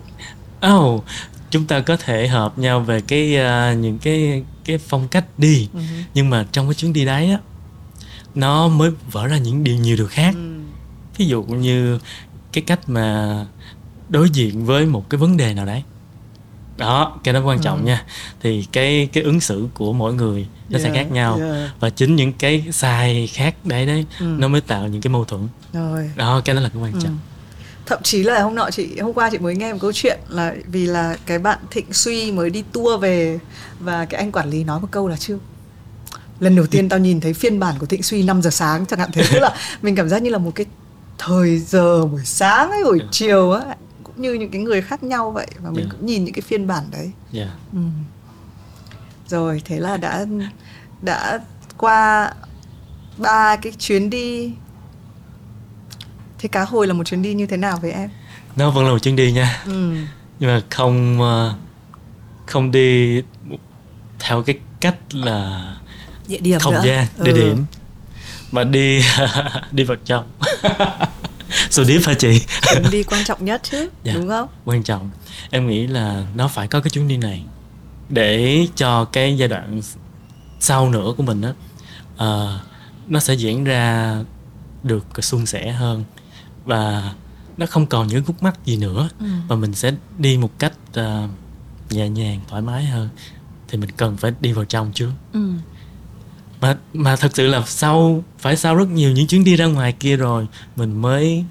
Speaker 2: Oh, chúng ta có thể hợp nhau về cái à, những cái cái phong cách đi.
Speaker 1: Ừ.
Speaker 2: nhưng mà trong cái chuyến đi đấy á nó mới vỡ ra những điều nhiều điều khác.
Speaker 1: Ừ.
Speaker 2: ví dụ như cái cách mà đối diện với một cái vấn đề nào đấy đó cái đó quan trọng
Speaker 1: Ừ.
Speaker 2: nha thì cái cái ứng xử của mỗi người nó sẽ
Speaker 1: Yeah,
Speaker 2: khác nhau
Speaker 1: yeah.
Speaker 2: và chính những cái sai khác đấy đấy
Speaker 1: Ừ.
Speaker 2: nó mới tạo những cái mâu thuẫn
Speaker 1: rồi
Speaker 2: đó cái đó là cái quan
Speaker 1: Ừ.
Speaker 2: trọng
Speaker 1: thậm chí là hôm nọ chị hôm qua chị mới nghe một câu chuyện là vì là cái bạn Thịnh Suy mới đi tour về và cái anh quản lý nói một câu là chưa lần đầu tiên tao nhìn thấy phiên bản của Thịnh Suy 5 giờ sáng chẳng hạn thế tức là [laughs] mình cảm giác như là một cái thời giờ buổi sáng hay buổi chiều á như những cái người khác nhau vậy và mình
Speaker 2: Yeah.
Speaker 1: cũng nhìn những cái phiên bản đấy
Speaker 2: yeah.
Speaker 1: Ừ. Rồi thế là đã đã qua ba cái chuyến đi. Thế cá hồi là một chuyến đi như thế nào với em?
Speaker 2: nó vẫn là một chuyến đi nha
Speaker 1: Ừ.
Speaker 2: nhưng mà không ờ, không đi theo cái cách là
Speaker 1: Địa điểm
Speaker 2: không
Speaker 1: nữa.
Speaker 2: gian địa
Speaker 1: Ừ.
Speaker 2: điểm mà đi [laughs] đi vào trong [laughs] số điếp hả chị
Speaker 1: Chuyến đi quan trọng nhất chứ, [laughs]
Speaker 2: Dạ.
Speaker 1: đúng không?
Speaker 2: quan trọng em nghĩ là nó phải có cái chuyến đi này để cho cái giai đoạn sau nữa của mình á ờ, nó sẽ diễn ra được suôn sẻ hơn và nó không còn những khúc mắc gì nữa
Speaker 1: Ừ.
Speaker 2: và mình sẽ đi một cách ờ, nhẹ nhàng thoải mái hơn thì mình cần phải đi vào trong trước
Speaker 1: Ừ.
Speaker 2: mà mà thật sự là sau phải sau rất nhiều những chuyến đi ra ngoài kia rồi mình mới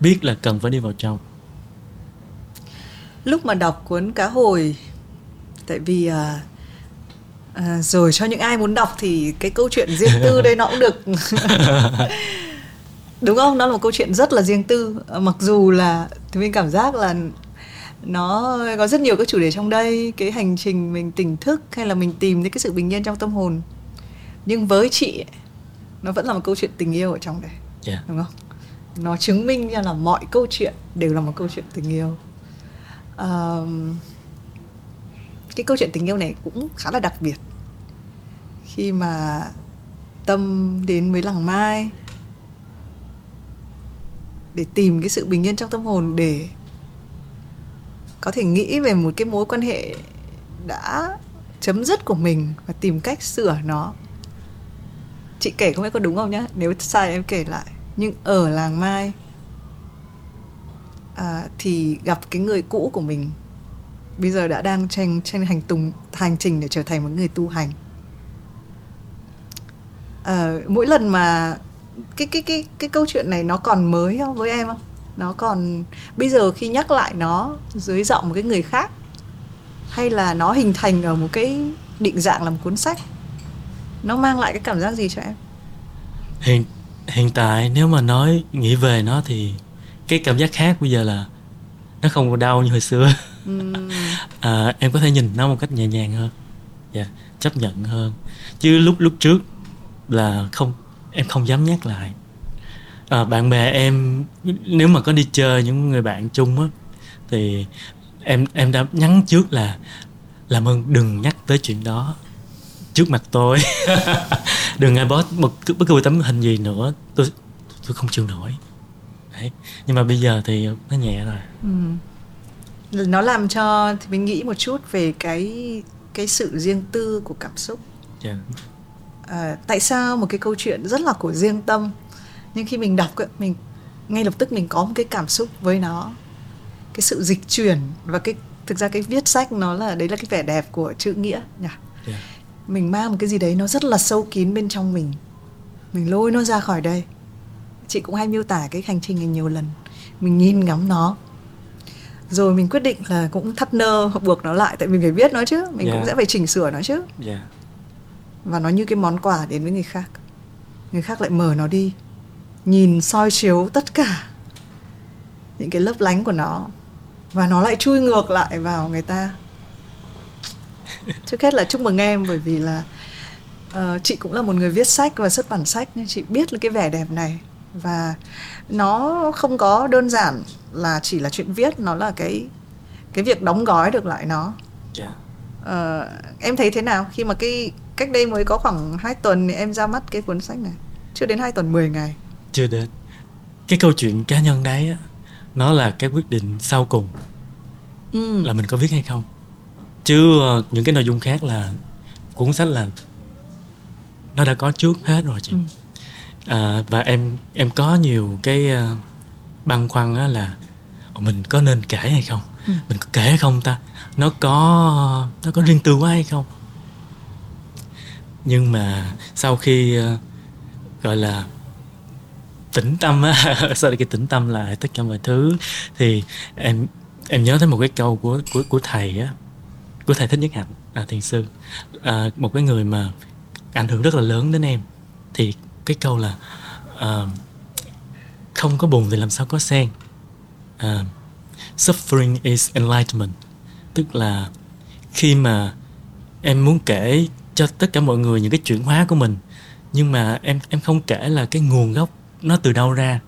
Speaker 2: biết là cần phải đi vào trong.
Speaker 1: Lúc mà đọc cuốn cá hồi tại vì à, à, rồi cho những ai muốn đọc thì cái câu chuyện riêng tư [laughs] đây nó cũng được. [laughs] Đúng không? Nó là một câu chuyện rất là riêng tư. Mặc dù là thì mình cảm giác là nó có rất nhiều các chủ đề trong đây cái hành trình mình tỉnh thức hay là mình tìm đến cái sự bình yên trong tâm hồn nhưng với chị ấy, nó vẫn là một câu chuyện tình yêu ở trong đây
Speaker 2: Dạ.
Speaker 1: đúng không? Nó chứng minh ra là mọi câu chuyện đều là một câu chuyện tình yêu. Ờm, cái câu chuyện tình yêu này cũng khá là đặc biệt. Khi mà tâm đến với làng mai để tìm cái sự bình yên trong tâm hồn để có thể nghĩ về một cái mối quan hệ đã chấm dứt của mình và tìm cách sửa nó chị kể không biết có đúng không nhá? Nếu sai em kể lại. Nhưng ở làng mai à, thì gặp cái người cũ của mình. Bây giờ đã đang trên trên hành tùng hành trình để trở thành một người tu hành. À, mỗi lần mà cái cái cái cái câu chuyện này nó còn mới không? Với em không? Nó còn bây giờ khi nhắc lại nó dưới giọng một cái người khác hay là nó hình thành ở một cái định dạng là một cuốn sách? Nó mang lại cái cảm giác gì cho em?
Speaker 2: Hiện hiện tại nếu mà nói nghĩ về nó thì cái cảm giác khác bây giờ là nó không còn đau như hồi xưa.
Speaker 1: Ừm, [laughs]
Speaker 2: à, em có thể nhìn nó một cách nhẹ nhàng hơn. Dạ chấp nhận hơn. Chứ lúc lúc trước là không em không dám nhắc lại. À, bạn bè em nếu mà có đi chơi những người bạn chung á thì em em đã nhắn trước là làm ơn đừng nhắc tới chuyện đó trước mặt tôi [laughs] đừng ai post một bất cứ tấm hình gì nữa tôi tôi không chịu nổi đấy nhưng mà bây giờ thì nó nhẹ rồi ừ.
Speaker 1: nó làm cho thì mình nghĩ một chút về cái cái sự riêng tư của cảm xúc yeah. Dạ. à, tại sao một cái câu chuyện rất là của riêng tâm nhưng khi mình đọc mình ngay lập tức mình có một cái cảm xúc với nó cái sự dịch chuyển và cái thực ra cái viết sách nó là đấy là cái vẻ đẹp của chữ nghĩa nhỉ yeah. Mình mang một cái gì đấy nó rất là sâu kín bên trong mình. Mình lôi nó ra khỏi đây. Chị cũng hay miêu tả cái hành trình này nhiều lần. Mình nhìn ngắm nó. Rồi mình quyết định là cũng thắt nơ buộc nó lại tại mình phải viết nó chứ. Mình yeah. cũng sẽ phải chỉnh sửa nó chứ. Yeah. Và nó như cái món quà đến với người khác. Người khác lại mở nó đi. Nhìn soi chiếu tất cả những cái lấp lánh của nó. Và nó lại chui ngược lại vào người ta [laughs] trước hết là chúc mừng em bởi vì là uh, chị cũng là một người viết sách và xuất bản sách nên chị biết là cái vẻ đẹp này và nó không có đơn giản là chỉ là chuyện viết nó là cái cái việc đóng gói được lại nó yeah. Dạ. uh, em thấy thế nào khi mà cái cách đây mới có khoảng 2 tuần thì em ra mắt cái cuốn sách này chưa đến 2 tuần 10 ngày
Speaker 2: chưa đến cái câu chuyện cá nhân đấy nó là cái quyết định sau cùng ừ. là mình có viết hay không chứ những cái nội dung khác là cuốn sách là nó đã có trước hết rồi chị. Ừ. à, và em em có nhiều cái uh, băn khoăn á là mình có nên kể hay không? Ừ. mình có kể hay không ta? Nó có nó có riêng tư quá hay không? Nhưng mà sau khi uh, gọi là tĩnh tâm á [laughs] sao cái tĩnh tâm lại tất cả mọi thứ thì em em nhớ tới một cái câu của của của thầy á của thầy thích nhất hạnh à, thiền sư. À, một cái người mà ảnh hưởng rất là lớn đến em thì cái câu là à, không có buồn thì làm sao có sen. À, suffering is enlightenment. Tức là khi mà em muốn kể cho tất cả mọi người những cái chuyển hóa của mình nhưng mà em em không kể là cái nguồn gốc nó từ đâu ra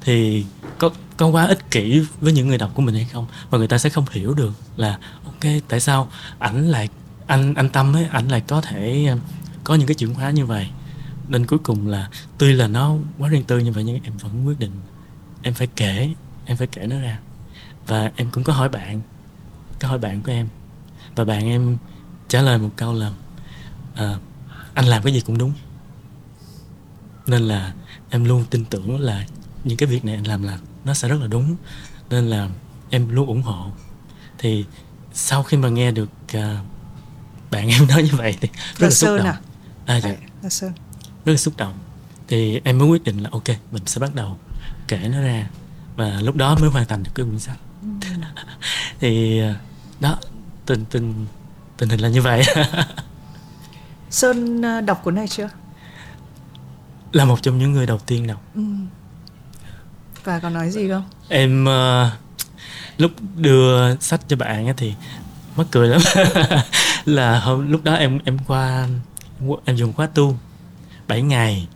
Speaker 2: thì có có quá ích kỷ với những người đọc của mình hay không? Và người ta sẽ không hiểu được là ok tại sao ảnh lại anh anh tâm ấy ảnh lại có thể um, có những cái chuyển hóa như vậy? Nên cuối cùng là tuy là nó quá riêng tư như vậy nhưng em vẫn quyết định em phải kể em phải kể nó ra. Và em cũng có hỏi bạn có hỏi bạn của em. Và bạn em trả lời một câu là à, anh làm cái gì cũng đúng. Nên là em luôn tin tưởng là những cái việc này anh làm là nó sẽ rất là đúng. Nên là em luôn ủng hộ. Thì sau khi mà nghe được uh, bạn [laughs] em nói như vậy thì rất là, là xúc động. à, à dạ. là Sơn. Rất là xúc động. Thì em mới quyết định là ok mình sẽ bắt đầu kể nó ra. Và lúc đó mới hoàn thành được cái quyển sách. Ừ. [laughs] thì uh, đó tình tình tình hình là như vậy. [laughs]
Speaker 1: Sơn uh, đọc cuốn này chưa?
Speaker 2: Là một trong những người đầu tiên đọc. Ừ.
Speaker 1: và có nói gì không
Speaker 2: em uh, lúc đưa sách cho bạn thì mắc cười lắm. [laughs] Là hôm lúc đó em em qua em dùng khóa tu 7 ngày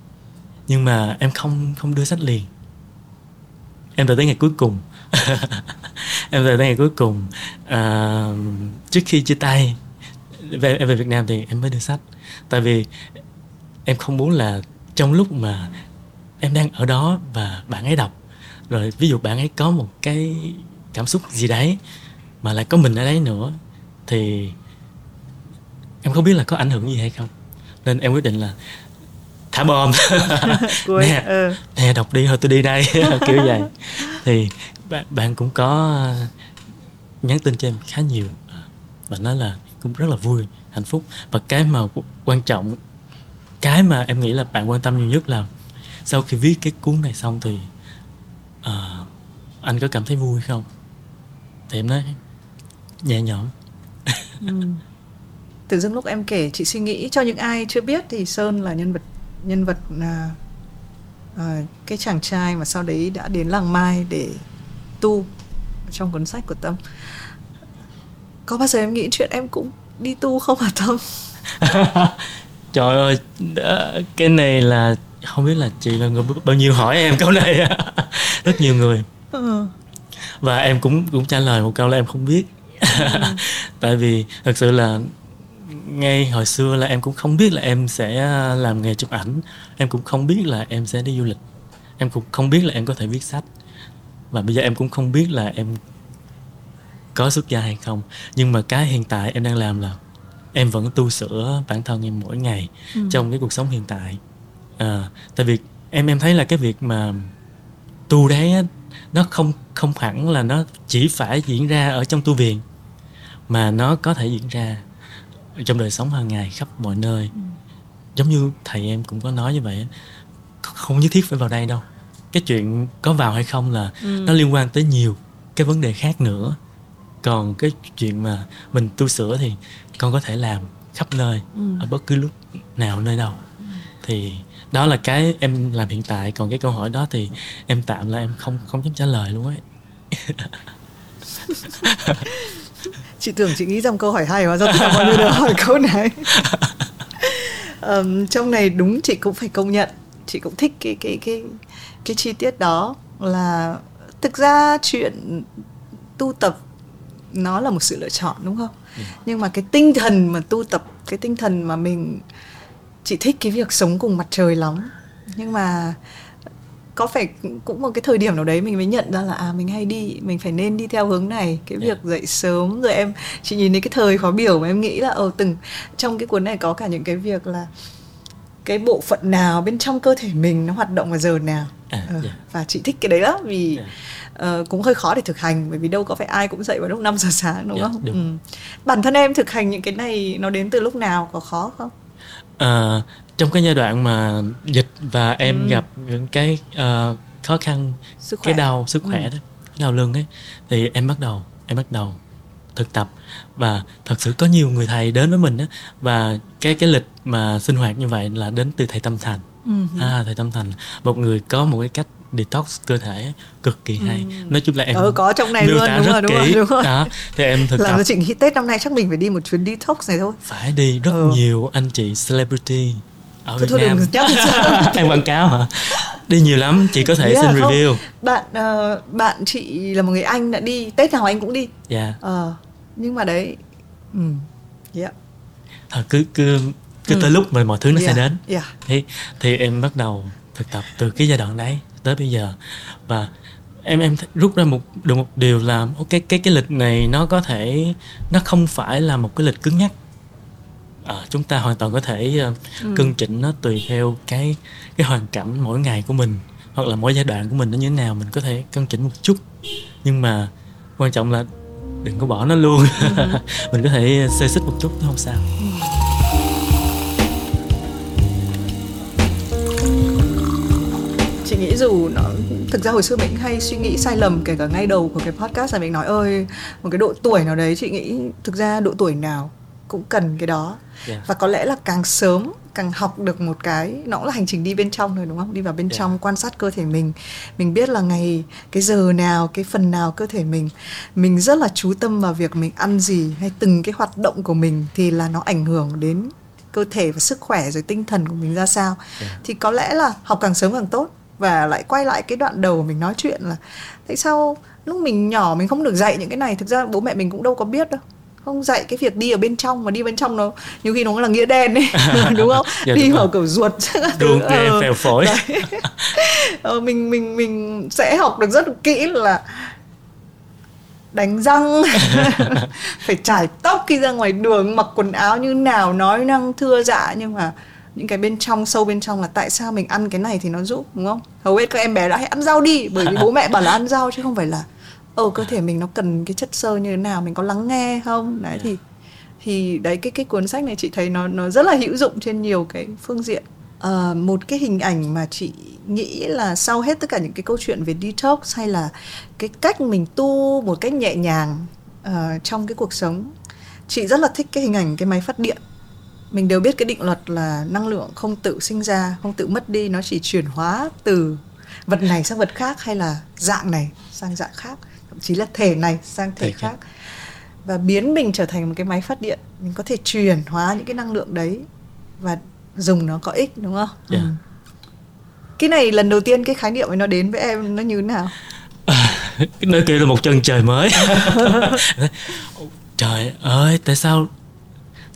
Speaker 2: nhưng mà em không không đưa sách liền. Em đợi tới ngày cuối cùng. [laughs] Em đợi tới ngày cuối cùng à, trước khi chia tay về em về Việt Nam thì em mới đưa sách. Tại vì em không muốn là trong lúc mà em đang ở đó và bạn ấy đọc. Rồi ví dụ bạn ấy có một cái cảm xúc gì đấy mà lại có mình ở đấy nữa thì em không biết là có ảnh hưởng gì hay không. Nên em quyết định là thả bom. [laughs] Nè ừ. nè đọc đi thôi tôi đi đây. [laughs] Kiểu vậy. Thì bạn bạn cũng có nhắn tin cho em khá nhiều. Và nói là cũng rất là vui hạnh phúc. Và cái mà quan trọng cái mà em nghĩ là bạn quan tâm nhiều nhất là sau khi viết cái cuốn này xong thì uh, anh có cảm thấy vui không thì em nói nhẹ nhõm.
Speaker 1: Ừ. từ dưng lúc em kể chị suy nghĩ cho những ai chưa biết thì sơn là nhân vật nhân vật là uh, cái chàng trai mà sau đấy đã đến làng mai để tu trong cuốn sách của tâm. Có bao giờ em nghĩ chuyện em cũng đi tu không hả tâm? [laughs]
Speaker 2: Trời ơi cái này là không biết là chị là người bao nhiêu hỏi em câu này [laughs] rất nhiều người. Ừ. và em cũng cũng trả lời một câu là em không biết. Ừ. [laughs] tại vì thật sự là ngay hồi xưa là em cũng không biết là em sẽ làm nghề chụp ảnh. Em cũng không biết là em sẽ đi du lịch. Em cũng không biết là em có thể viết sách. Và bây giờ em cũng không biết là em có xuất gia hay không. Nhưng mà cái hiện tại em đang làm là em vẫn tu sửa bản thân em mỗi ngày ừ. trong cái cuộc sống hiện tại. À, tại vì em em thấy là cái việc mà tu đấy á, nó không không hẳn là nó chỉ phải diễn ra ở trong tu viện mà nó có thể diễn ra trong đời sống hàng ngày khắp mọi nơi ừ. giống như thầy em cũng có nói như vậy không nhất thiết phải vào đây đâu cái chuyện có vào hay không là ừ. nó liên quan tới nhiều cái vấn đề khác nữa còn cái chuyện mà mình tu sửa thì con có thể làm khắp nơi ừ. ở bất cứ lúc nào nơi đâu ừ. thì đó là cái em làm hiện tại còn cái câu hỏi đó thì em tạm là em không không dám trả lời luôn ấy. [laughs]
Speaker 1: Chị tưởng chị nghĩ rằng câu hỏi hay hóa ra tất mọi người đều hỏi câu này. [laughs] Um, trong này đúng chị cũng phải công nhận chị cũng thích cái cái cái cái chi tiết đó là thực ra chuyện tu tập nó là một sự lựa chọn đúng không? Ừ. nhưng mà cái tinh thần mà tu tập cái tinh thần mà mình chị thích cái việc sống cùng mặt trời lắm nhưng mà có phải cũng một cái thời điểm nào đấy mình mới nhận ra là à mình hay đi mình phải nên đi theo hướng này cái việc dậy sớm rồi em chị nhìn thấy cái thời khóa biểu mà em nghĩ là ờ từng trong cái cuốn này có cả những cái việc là cái bộ phận nào bên trong cơ thể mình nó hoạt động vào giờ nào à, ờ, yeah. và chị thích cái đấy lắm vì yeah. uh, cũng hơi khó để thực hành bởi vì đâu có phải ai cũng dậy vào lúc 5 giờ sáng đúng yeah, không đúng. Ừ. bản thân em thực hành những cái này nó đến từ lúc nào có khó không
Speaker 2: à, trong cái giai đoạn mà dịch và em ừ. gặp những cái uh, khó khăn sức khỏe. cái đau sức khỏe ừ. đó đau lưng ấy thì em bắt đầu em bắt đầu thực tập và thật sự có nhiều người thầy đến với mình đó và cái cái lịch mà sinh hoạt như vậy là đến từ thầy tâm thành uh-huh. à thầy tâm thành một người có một cái cách detox cơ thể cực kỳ hay ừ. nói chung là em
Speaker 1: ừ, có trong này luôn đúng rất rồi, đúng kỹ rồi, đúng rồi.
Speaker 2: đó thì em thực
Speaker 1: làm cho chị nghĩ tết năm nay chắc mình phải đi một chuyến detox này thôi
Speaker 2: phải đi rất ừ. nhiều anh chị celebrity ở Việt thôi Nam [laughs] em quảng cáo hả đi nhiều lắm chị có thể yeah, xin không. review
Speaker 1: bạn uh, bạn chị là một người anh đã đi tết nào anh cũng đi
Speaker 2: dạ yeah.
Speaker 1: uh, nhưng mà đấy ừ yeah.
Speaker 2: à, cứ cứ cứ ừ. tới lúc mà mọi thứ nó yeah. sẽ đến
Speaker 1: yeah.
Speaker 2: thì thì em bắt đầu thực tập từ cái giai đoạn đấy tới bây giờ và em em rút ra một được một điều là ok cái cái lịch này nó có thể nó không phải là một cái lịch cứng nhắc à, chúng ta hoàn toàn có thể uh, ừ. cân chỉnh nó tùy theo cái cái hoàn cảnh mỗi ngày của mình hoặc là mỗi giai đoạn của mình nó như thế nào mình có thể cân chỉnh một chút nhưng mà quan trọng là đừng có bỏ nó luôn ừ. [laughs] mình có thể xê xích một chút không sao ừ.
Speaker 1: Chị nghĩ dù nó thực ra hồi xưa mình hay suy nghĩ sai lầm kể cả ngay đầu của cái podcast này mình nói ơi một cái độ tuổi nào đấy chị nghĩ thực ra độ tuổi nào cũng cần cái đó yeah. và có lẽ là càng sớm càng học được một cái nó cũng là hành trình đi bên trong rồi đúng không đi vào bên yeah. trong quan sát cơ thể mình mình biết là ngày cái giờ nào cái phần nào cơ thể mình mình rất là chú tâm vào việc mình ăn gì hay từng cái hoạt động của mình thì là nó ảnh hưởng đến cơ thể và sức khỏe rồi tinh thần của mình ra sao yeah. thì có lẽ là học càng sớm càng tốt và lại quay lại cái đoạn đầu mình nói chuyện là tại sao lúc mình nhỏ mình không được dạy những cái này? Thực ra bố mẹ mình cũng đâu có biết đâu. Không dạy cái việc đi ở bên trong mà đi bên trong nó nhiều khi nó là nghĩa đen ấy [laughs] [laughs] đúng không? Dạ, đi vào kiểu ruột [laughs]
Speaker 2: đúng ờ, phèo phổi.
Speaker 1: ờ, mình mình mình sẽ học được rất kỹ là đánh răng phải trải tóc khi ra ngoài đường mặc quần áo như nào nói năng thưa dạ nhưng mà những cái bên trong sâu bên trong là tại sao mình ăn cái này thì nó giúp đúng không? Hầu hết các em bé đã hãy ăn rau đi bởi vì bố mẹ bảo là ăn rau chứ không phải là ờ cơ thể mình nó cần cái chất xơ như thế nào mình có lắng nghe không? Đấy thì thì đấy cái cái cuốn sách này chị thấy nó nó rất là hữu dụng trên nhiều cái phương diện. À, một cái hình ảnh mà chị nghĩ là sau hết tất cả những cái câu chuyện về detox hay là cái cách mình tu một cách nhẹ nhàng uh, trong cái cuộc sống chị rất là thích cái hình ảnh cái máy phát điện mình đều biết cái định luật là năng lượng không tự sinh ra không tự mất đi nó chỉ chuyển hóa từ vật này sang vật khác hay là dạng này sang dạng khác thậm chí là thể này sang thể, thể khác. và biến mình trở thành một cái máy phát điện mình có thể truyền hóa những cái năng lượng đấy và dùng nó có ích đúng không? Yeah. ừ. cái này lần đầu tiên cái khái niệm ấy nó đến với em nó như thế nào? [laughs]
Speaker 2: Nơi kia là một chân trời mới. [laughs] [laughs] Trời ơi tại sao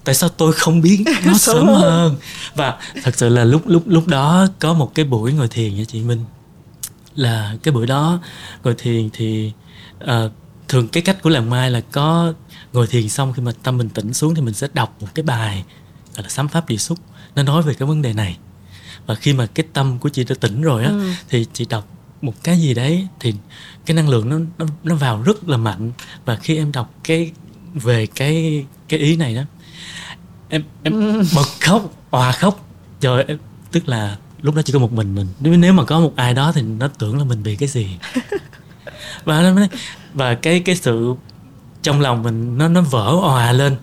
Speaker 2: tại sao tôi không biết? [laughs] Nó sớm hơn. và thật sự là lúc lúc lúc đó có một cái buổi ngồi thiền với chị Minh. Là cái buổi đó ngồi thiền thì uh, thường cái cách của làng mai là có ngồi thiền xong khi mà tâm mình tỉnh xuống thì mình sẽ đọc một cái bài gọi là sám pháp địa xúc. Nó nói về cái vấn đề này. Và khi mà cái tâm của chị đã tỉnh rồi á ừ. thì chị đọc một cái gì đấy thì cái năng lượng nó nó nó vào rất là mạnh. Và khi em đọc cái về cái cái ý này đó em em bật khóc òa khóc. Trời em tức là lúc đó chỉ có một mình mình. Nếu mà có một ai đó thì nó tưởng là mình bị cái gì. [laughs] Và và cái cái sự trong lòng mình nó nó vỡ òa lên.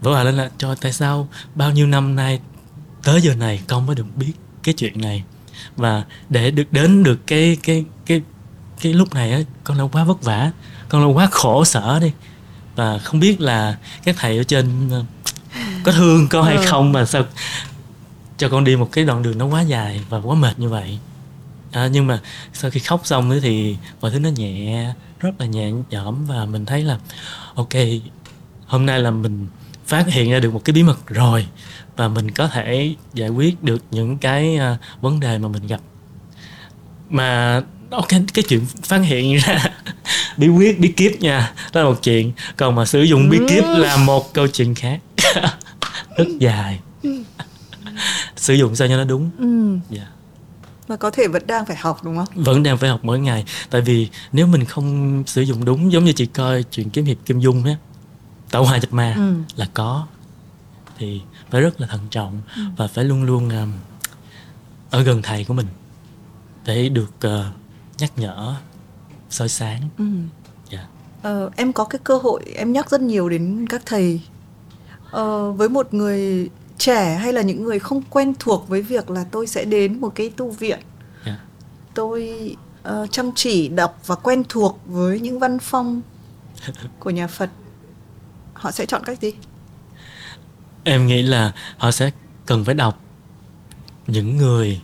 Speaker 2: Vỡ òa lên là cho tại sao bao nhiêu năm nay tới giờ này con mới được biết cái chuyện này? Và để được đến được cái cái cái cái lúc này á con đã quá vất vả con đã quá khổ sở đi. Và không biết là các thầy ở trên có thương con hay ừ. không mà sao cho con đi một cái đoạn đường nó quá dài và quá mệt như vậy. À, nhưng mà sau khi khóc xong thì mọi thứ nó nhẹ rất là nhẹ nhõm và mình thấy là ok hôm nay là mình phát hiện ra được một cái bí mật rồi và mình có thể giải quyết được những cái uh, vấn đề mà mình gặp. Mà ok cái chuyện phát hiện [laughs] ra bí quyết bí kíp nha đó là một chuyện. Còn mà sử dụng bí kíp là một câu chuyện khác [laughs] rất dài [laughs] sử dụng sao cho nó đúng ừ. yeah
Speaker 1: mà có thể vẫn đang phải học đúng không?
Speaker 2: Vẫn đang phải học mỗi ngày Tại vì nếu mình không sử dụng đúng Giống như chị coi chuyện kiếm hiệp Kim Dung á Tạo hòa chập ma ừ. là có Thì phải rất là thận trọng ừ. Và phải luôn luôn um, Ở gần thầy của mình Để được uh, nhắc nhở soi sáng ừ.
Speaker 1: yeah. Dạ. ờ, Em có cái cơ hội Em nhắc rất nhiều đến các thầy ờ, Với một người trẻ hay là những người không quen thuộc với việc là tôi sẽ đến một cái tu viện yeah. Dạ. tôi uh, chăm chỉ đọc và quen thuộc với những văn phong của nhà Phật họ sẽ chọn cách gì
Speaker 2: em nghĩ là họ sẽ cần phải đọc những người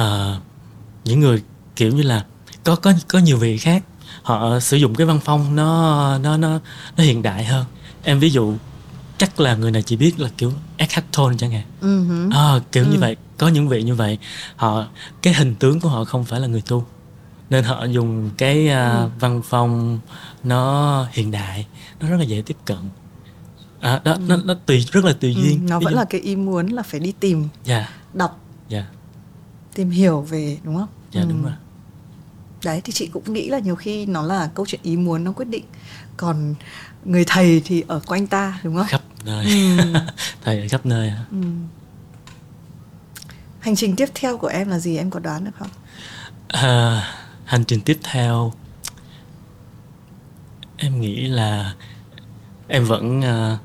Speaker 2: uh, những người kiểu như là có có có nhiều vị khác họ sử dụng cái văn phong nó nó nó nó hiện đại hơn em ví dụ chắc là người này chỉ biết là kiểu Eckhart Tolle chẳng hạn uh-huh. à, kiểu uh như ừ. vậy có những vị như vậy họ cái hình tướng của họ không phải là người tu nên họ dùng cái uh, uh văn phong nó hiện đại nó rất là dễ tiếp cận à, đó uh nó nó tùy rất là tùy duyên
Speaker 1: uh, nó vẫn dụ. là cái ý muốn là phải đi tìm yeah. đọc yeah. tìm hiểu về đúng không
Speaker 2: dạ yeah, đúng rồi
Speaker 1: đấy thì chị cũng nghĩ là nhiều khi nó là câu chuyện ý muốn nó quyết định còn người thầy thì ở quanh ta đúng không
Speaker 2: khắp nơi. Ừ. [laughs] thầy ở khắp nơi. Ừ.
Speaker 1: hành trình tiếp theo của em là gì? Em có đoán được không?
Speaker 2: À, hành trình tiếp theo em nghĩ là em vẫn uh,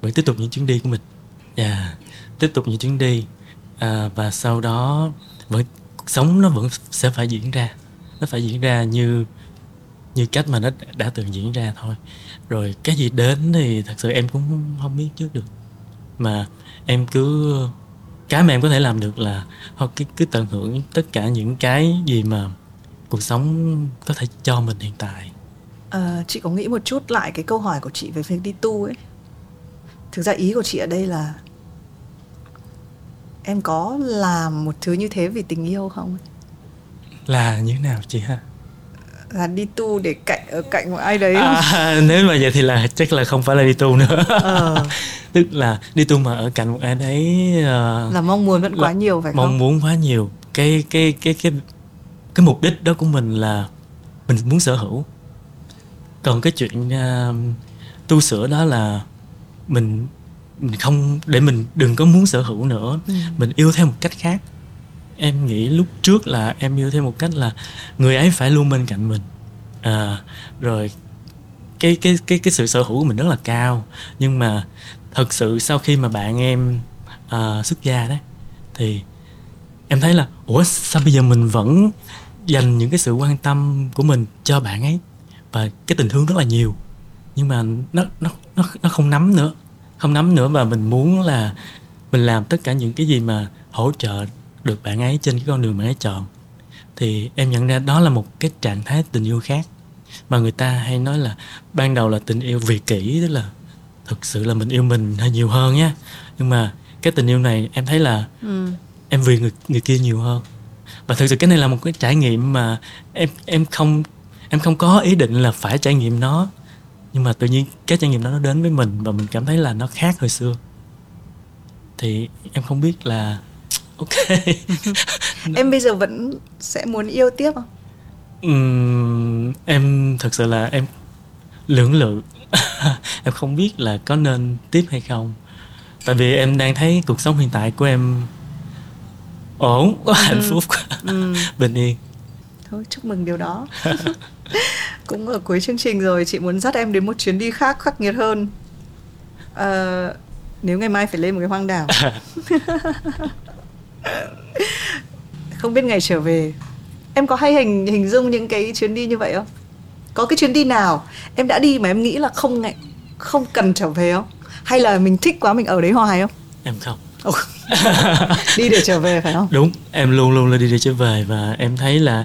Speaker 2: vẫn tiếp tục những chuyến đi của mình. Và dạ, yeah, tiếp tục những chuyến đi uh, và sau đó vẫn cuộc sống nó vẫn sẽ phải diễn ra. Nó phải diễn ra như như cách mà nó đã từng diễn ra thôi. Rồi cái gì đến thì thật sự em cũng không biết trước được. Mà em cứ cái mà em có thể làm được là thôi cứ, cứ tận hưởng tất cả những cái gì mà cuộc sống có thể cho mình hiện tại.
Speaker 1: À, chị có nghĩ một chút lại cái câu hỏi của chị về việc đi tu ấy? Thực ra ý của chị ở đây là em có làm một thứ như thế vì tình yêu không?
Speaker 2: Là như thế nào chị ha
Speaker 1: là đi tu để cạnh ở cạnh một ai đấy
Speaker 2: à, [laughs] nếu mà vậy thì là chắc là không phải là đi tu nữa ờ. [laughs] tức là đi tu mà ở cạnh một ai đấy
Speaker 1: uh, là mong muốn vẫn quá nhiều phải
Speaker 2: mong
Speaker 1: không?
Speaker 2: muốn quá nhiều cái cái cái cái cái mục đích đó của mình là mình muốn sở hữu còn cái chuyện uh, tu sửa đó là mình mình không để mình đừng có muốn sở hữu nữa ừ. mình yêu theo một cách khác em nghĩ lúc trước là em yêu theo một cách là người ấy phải luôn bên cạnh mình. À, rồi cái cái cái cái sự sở hữu của mình rất là cao. Nhưng mà thật sự sau khi mà bạn em uh, xuất gia đấy thì em thấy là ủa sao bây giờ mình vẫn dành những cái sự quan tâm của mình cho bạn ấy? Và cái tình thương rất là nhiều. Nhưng mà nó nó nó nó không nắm nữa. Không nắm nữa và mình muốn là mình làm tất cả những cái gì mà hỗ trợ được bạn ấy trên cái con đường bạn ấy chọn thì em nhận ra đó là một cái trạng thái tình yêu khác. Mà người ta hay nói là ban đầu là tình yêu vì kỷ tức là thực sự là mình yêu mình hơi nhiều hơn nhé nhưng mà cái tình yêu này em thấy là ừ. em vì người người kia nhiều hơn. Và thực sự cái này là một cái trải nghiệm mà em em không em không có ý định là phải trải nghiệm nó. Nhưng mà tự nhiên cái trải nghiệm đó nó đến với mình và mình cảm thấy là nó khác hồi xưa. Thì em không biết là ok. [laughs]
Speaker 1: Em bây giờ vẫn sẽ muốn yêu tiếp không?
Speaker 2: Uhm, em thật sự là em lưỡng lự. [laughs] Em không biết là có nên tiếp hay không. Tại vì em đang thấy cuộc sống hiện tại của em ổn [laughs] hạnh ừ. phúc ừ. bình yên.
Speaker 1: Thôi chúc mừng điều đó. Cũng ở cuối chương trình rồi chị muốn dắt em đến một chuyến đi khác khắc nghiệt hơn. À, nếu ngày mai phải lên một cái hoang đảo không biết ngày trở về. Em có hay hình hình dung những cái chuyến đi như vậy không? Có cái chuyến đi nào em đã đi mà em nghĩ là không ngại không cần trở về không? Hay là mình thích quá mình ở đấy hoài không?
Speaker 2: Em không. [laughs]
Speaker 1: Đi để trở về phải không?
Speaker 2: Đúng em luôn luôn là đi để trở về và em thấy là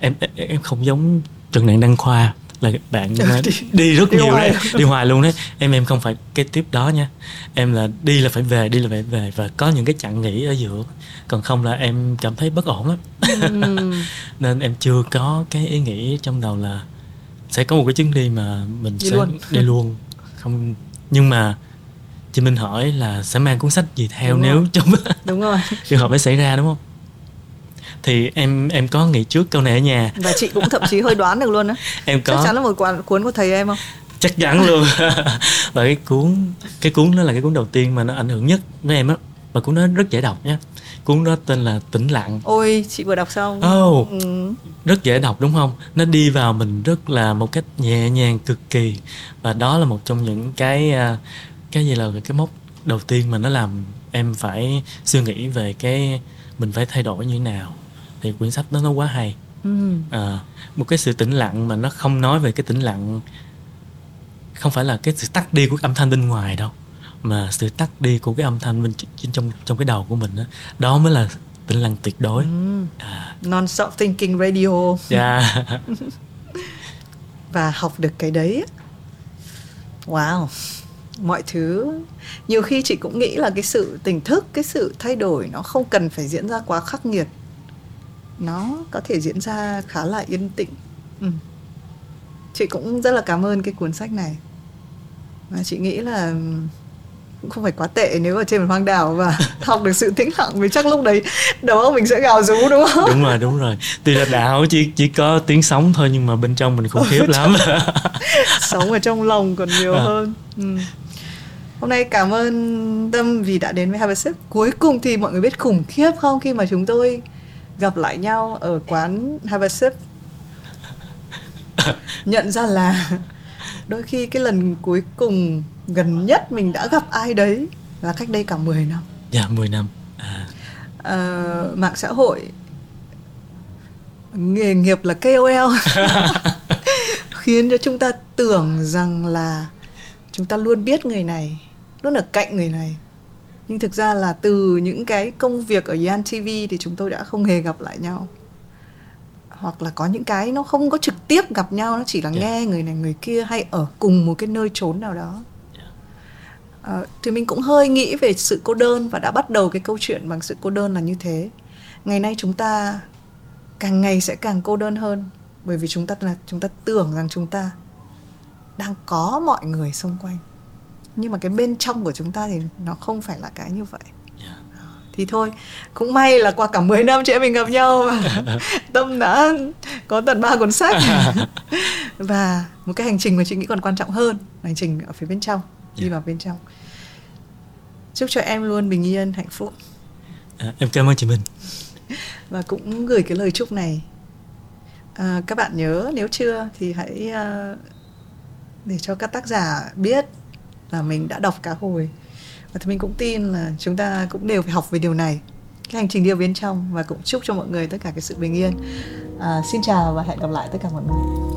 Speaker 2: em em không giống trần nạn đăng khoa là bạn đi, đi rất đi nhiều hoài. đấy. đi hoài luôn đấy. Em em không phải cái tiếp đó nha. Em là đi là phải về đi là phải về và có những cái chặng nghỉ ở giữa. Còn không là em cảm thấy bất ổn lắm. Ừ. [laughs] nên em chưa có cái ý nghĩ trong đầu là sẽ có một cái chuyến đi mà mình đi sẽ luôn. đi luôn. Không nhưng mà chị Minh hỏi là sẽ mang cuốn sách gì theo đúng nếu rồi. trong
Speaker 1: đúng rồi. [laughs]
Speaker 2: trường hợp ấy xảy ra đúng không thì em em có nghĩ trước câu này ở nhà.
Speaker 1: Và chị cũng thậm chí hơi [laughs] đoán được luôn á. Em có. Chắc chắn là một cuốn cuốn của thầy em không?
Speaker 2: Chắc chắn luôn. [laughs] Và cái cuốn cái cuốn đó là cái cuốn đầu tiên mà nó ảnh hưởng nhất với em á. Và cuốn đó rất dễ đọc nhé cuốn đó tên là tĩnh lặng.
Speaker 1: Ôi chị vừa đọc xong.
Speaker 2: Oh, ừ. rất dễ đọc đúng không? Nó đi vào mình rất là một cách nhẹ nhàng cực kỳ. Và đó là một trong những cái à, cái gì là cái mốc đầu tiên mà nó làm em phải suy nghĩ về cái mình phải thay đổi như thế nào thì quyển sách đó nó quá hay ừ. à, một cái sự tĩnh lặng mà nó không nói về cái tĩnh lặng không phải là cái sự tắt đi của âm thanh bên ngoài đâu mà sự tắt đi của cái âm thanh bên trong trong cái đầu của mình đó, đó mới là tĩnh lặng tuyệt đối ừ.
Speaker 1: à. non stop thinking radio
Speaker 2: yeah. [laughs]
Speaker 1: và học được cái đấy wow mọi thứ nhiều khi chị cũng nghĩ là cái sự tỉnh thức cái sự thay đổi nó không cần phải diễn ra quá khắc nghiệt nó có thể diễn ra khá là yên tĩnh. Ừ. chị cũng rất là cảm ơn cái cuốn sách này. Và chị nghĩ là cũng không phải quá tệ nếu ở trên một hoang đảo và [laughs] học được sự tĩnh lặng vì chắc lúc đấy đầu óc mình sẽ gào rú đúng không?
Speaker 2: Đúng rồi đúng rồi. Tuy là đảo chỉ chỉ có tiếng sóng thôi nhưng mà bên trong mình khủng khiếp lắm.
Speaker 1: sống ở trong lòng còn nhiều à. hơn. Ừ. Hôm nay cảm ơn Tâm vì đã đến với Have Cuối cùng thì mọi người biết khủng khiếp không khi mà chúng tôi gặp lại nhau ở quán Have [laughs] Nhận ra là đôi khi cái lần cuối cùng gần nhất mình đã gặp ai đấy là cách đây cả 10 năm.
Speaker 2: Dạ 10 năm. À.
Speaker 1: À, mạng xã hội nghề nghiệp là KOL [laughs] [laughs] khiến cho chúng ta tưởng rằng là chúng ta luôn biết người này luôn ở cạnh người này nhưng thực ra là từ những cái công việc ở Yan TV thì chúng tôi đã không hề gặp lại nhau hoặc là có những cái nó không có trực tiếp gặp nhau nó chỉ là yeah. Nghe người này người kia hay ở cùng một cái nơi trốn nào đó yeah. À, thì mình cũng hơi nghĩ về sự cô đơn và đã bắt đầu cái câu chuyện bằng sự cô đơn là như thế ngày nay chúng ta càng ngày sẽ càng cô đơn hơn bởi vì chúng ta là chúng ta tưởng rằng chúng ta đang có mọi người xung quanh nhưng mà cái bên trong của chúng ta thì nó không phải là cái như vậy. Dạ. thì thôi cũng may là qua cả 10 năm chị em mình gặp nhau và [laughs] tâm đã có tận ba cuốn sách [laughs] và một cái hành trình mà chị nghĩ còn quan trọng hơn hành trình ở phía bên trong đi yeah. Dạ. vào bên trong chúc cho em luôn bình yên hạnh phúc
Speaker 2: à, em cảm ơn chị Minh [laughs]
Speaker 1: và cũng gửi cái lời chúc này à, các bạn nhớ nếu chưa thì hãy uh, để cho các tác giả biết là mình đã đọc cá hồi. Và thì mình cũng tin là chúng ta cũng đều phải học về điều này. Cái hành trình điều biến bên trong và cũng chúc cho mọi người tất cả cái sự bình yên. À, xin chào và hẹn gặp lại tất cả mọi người.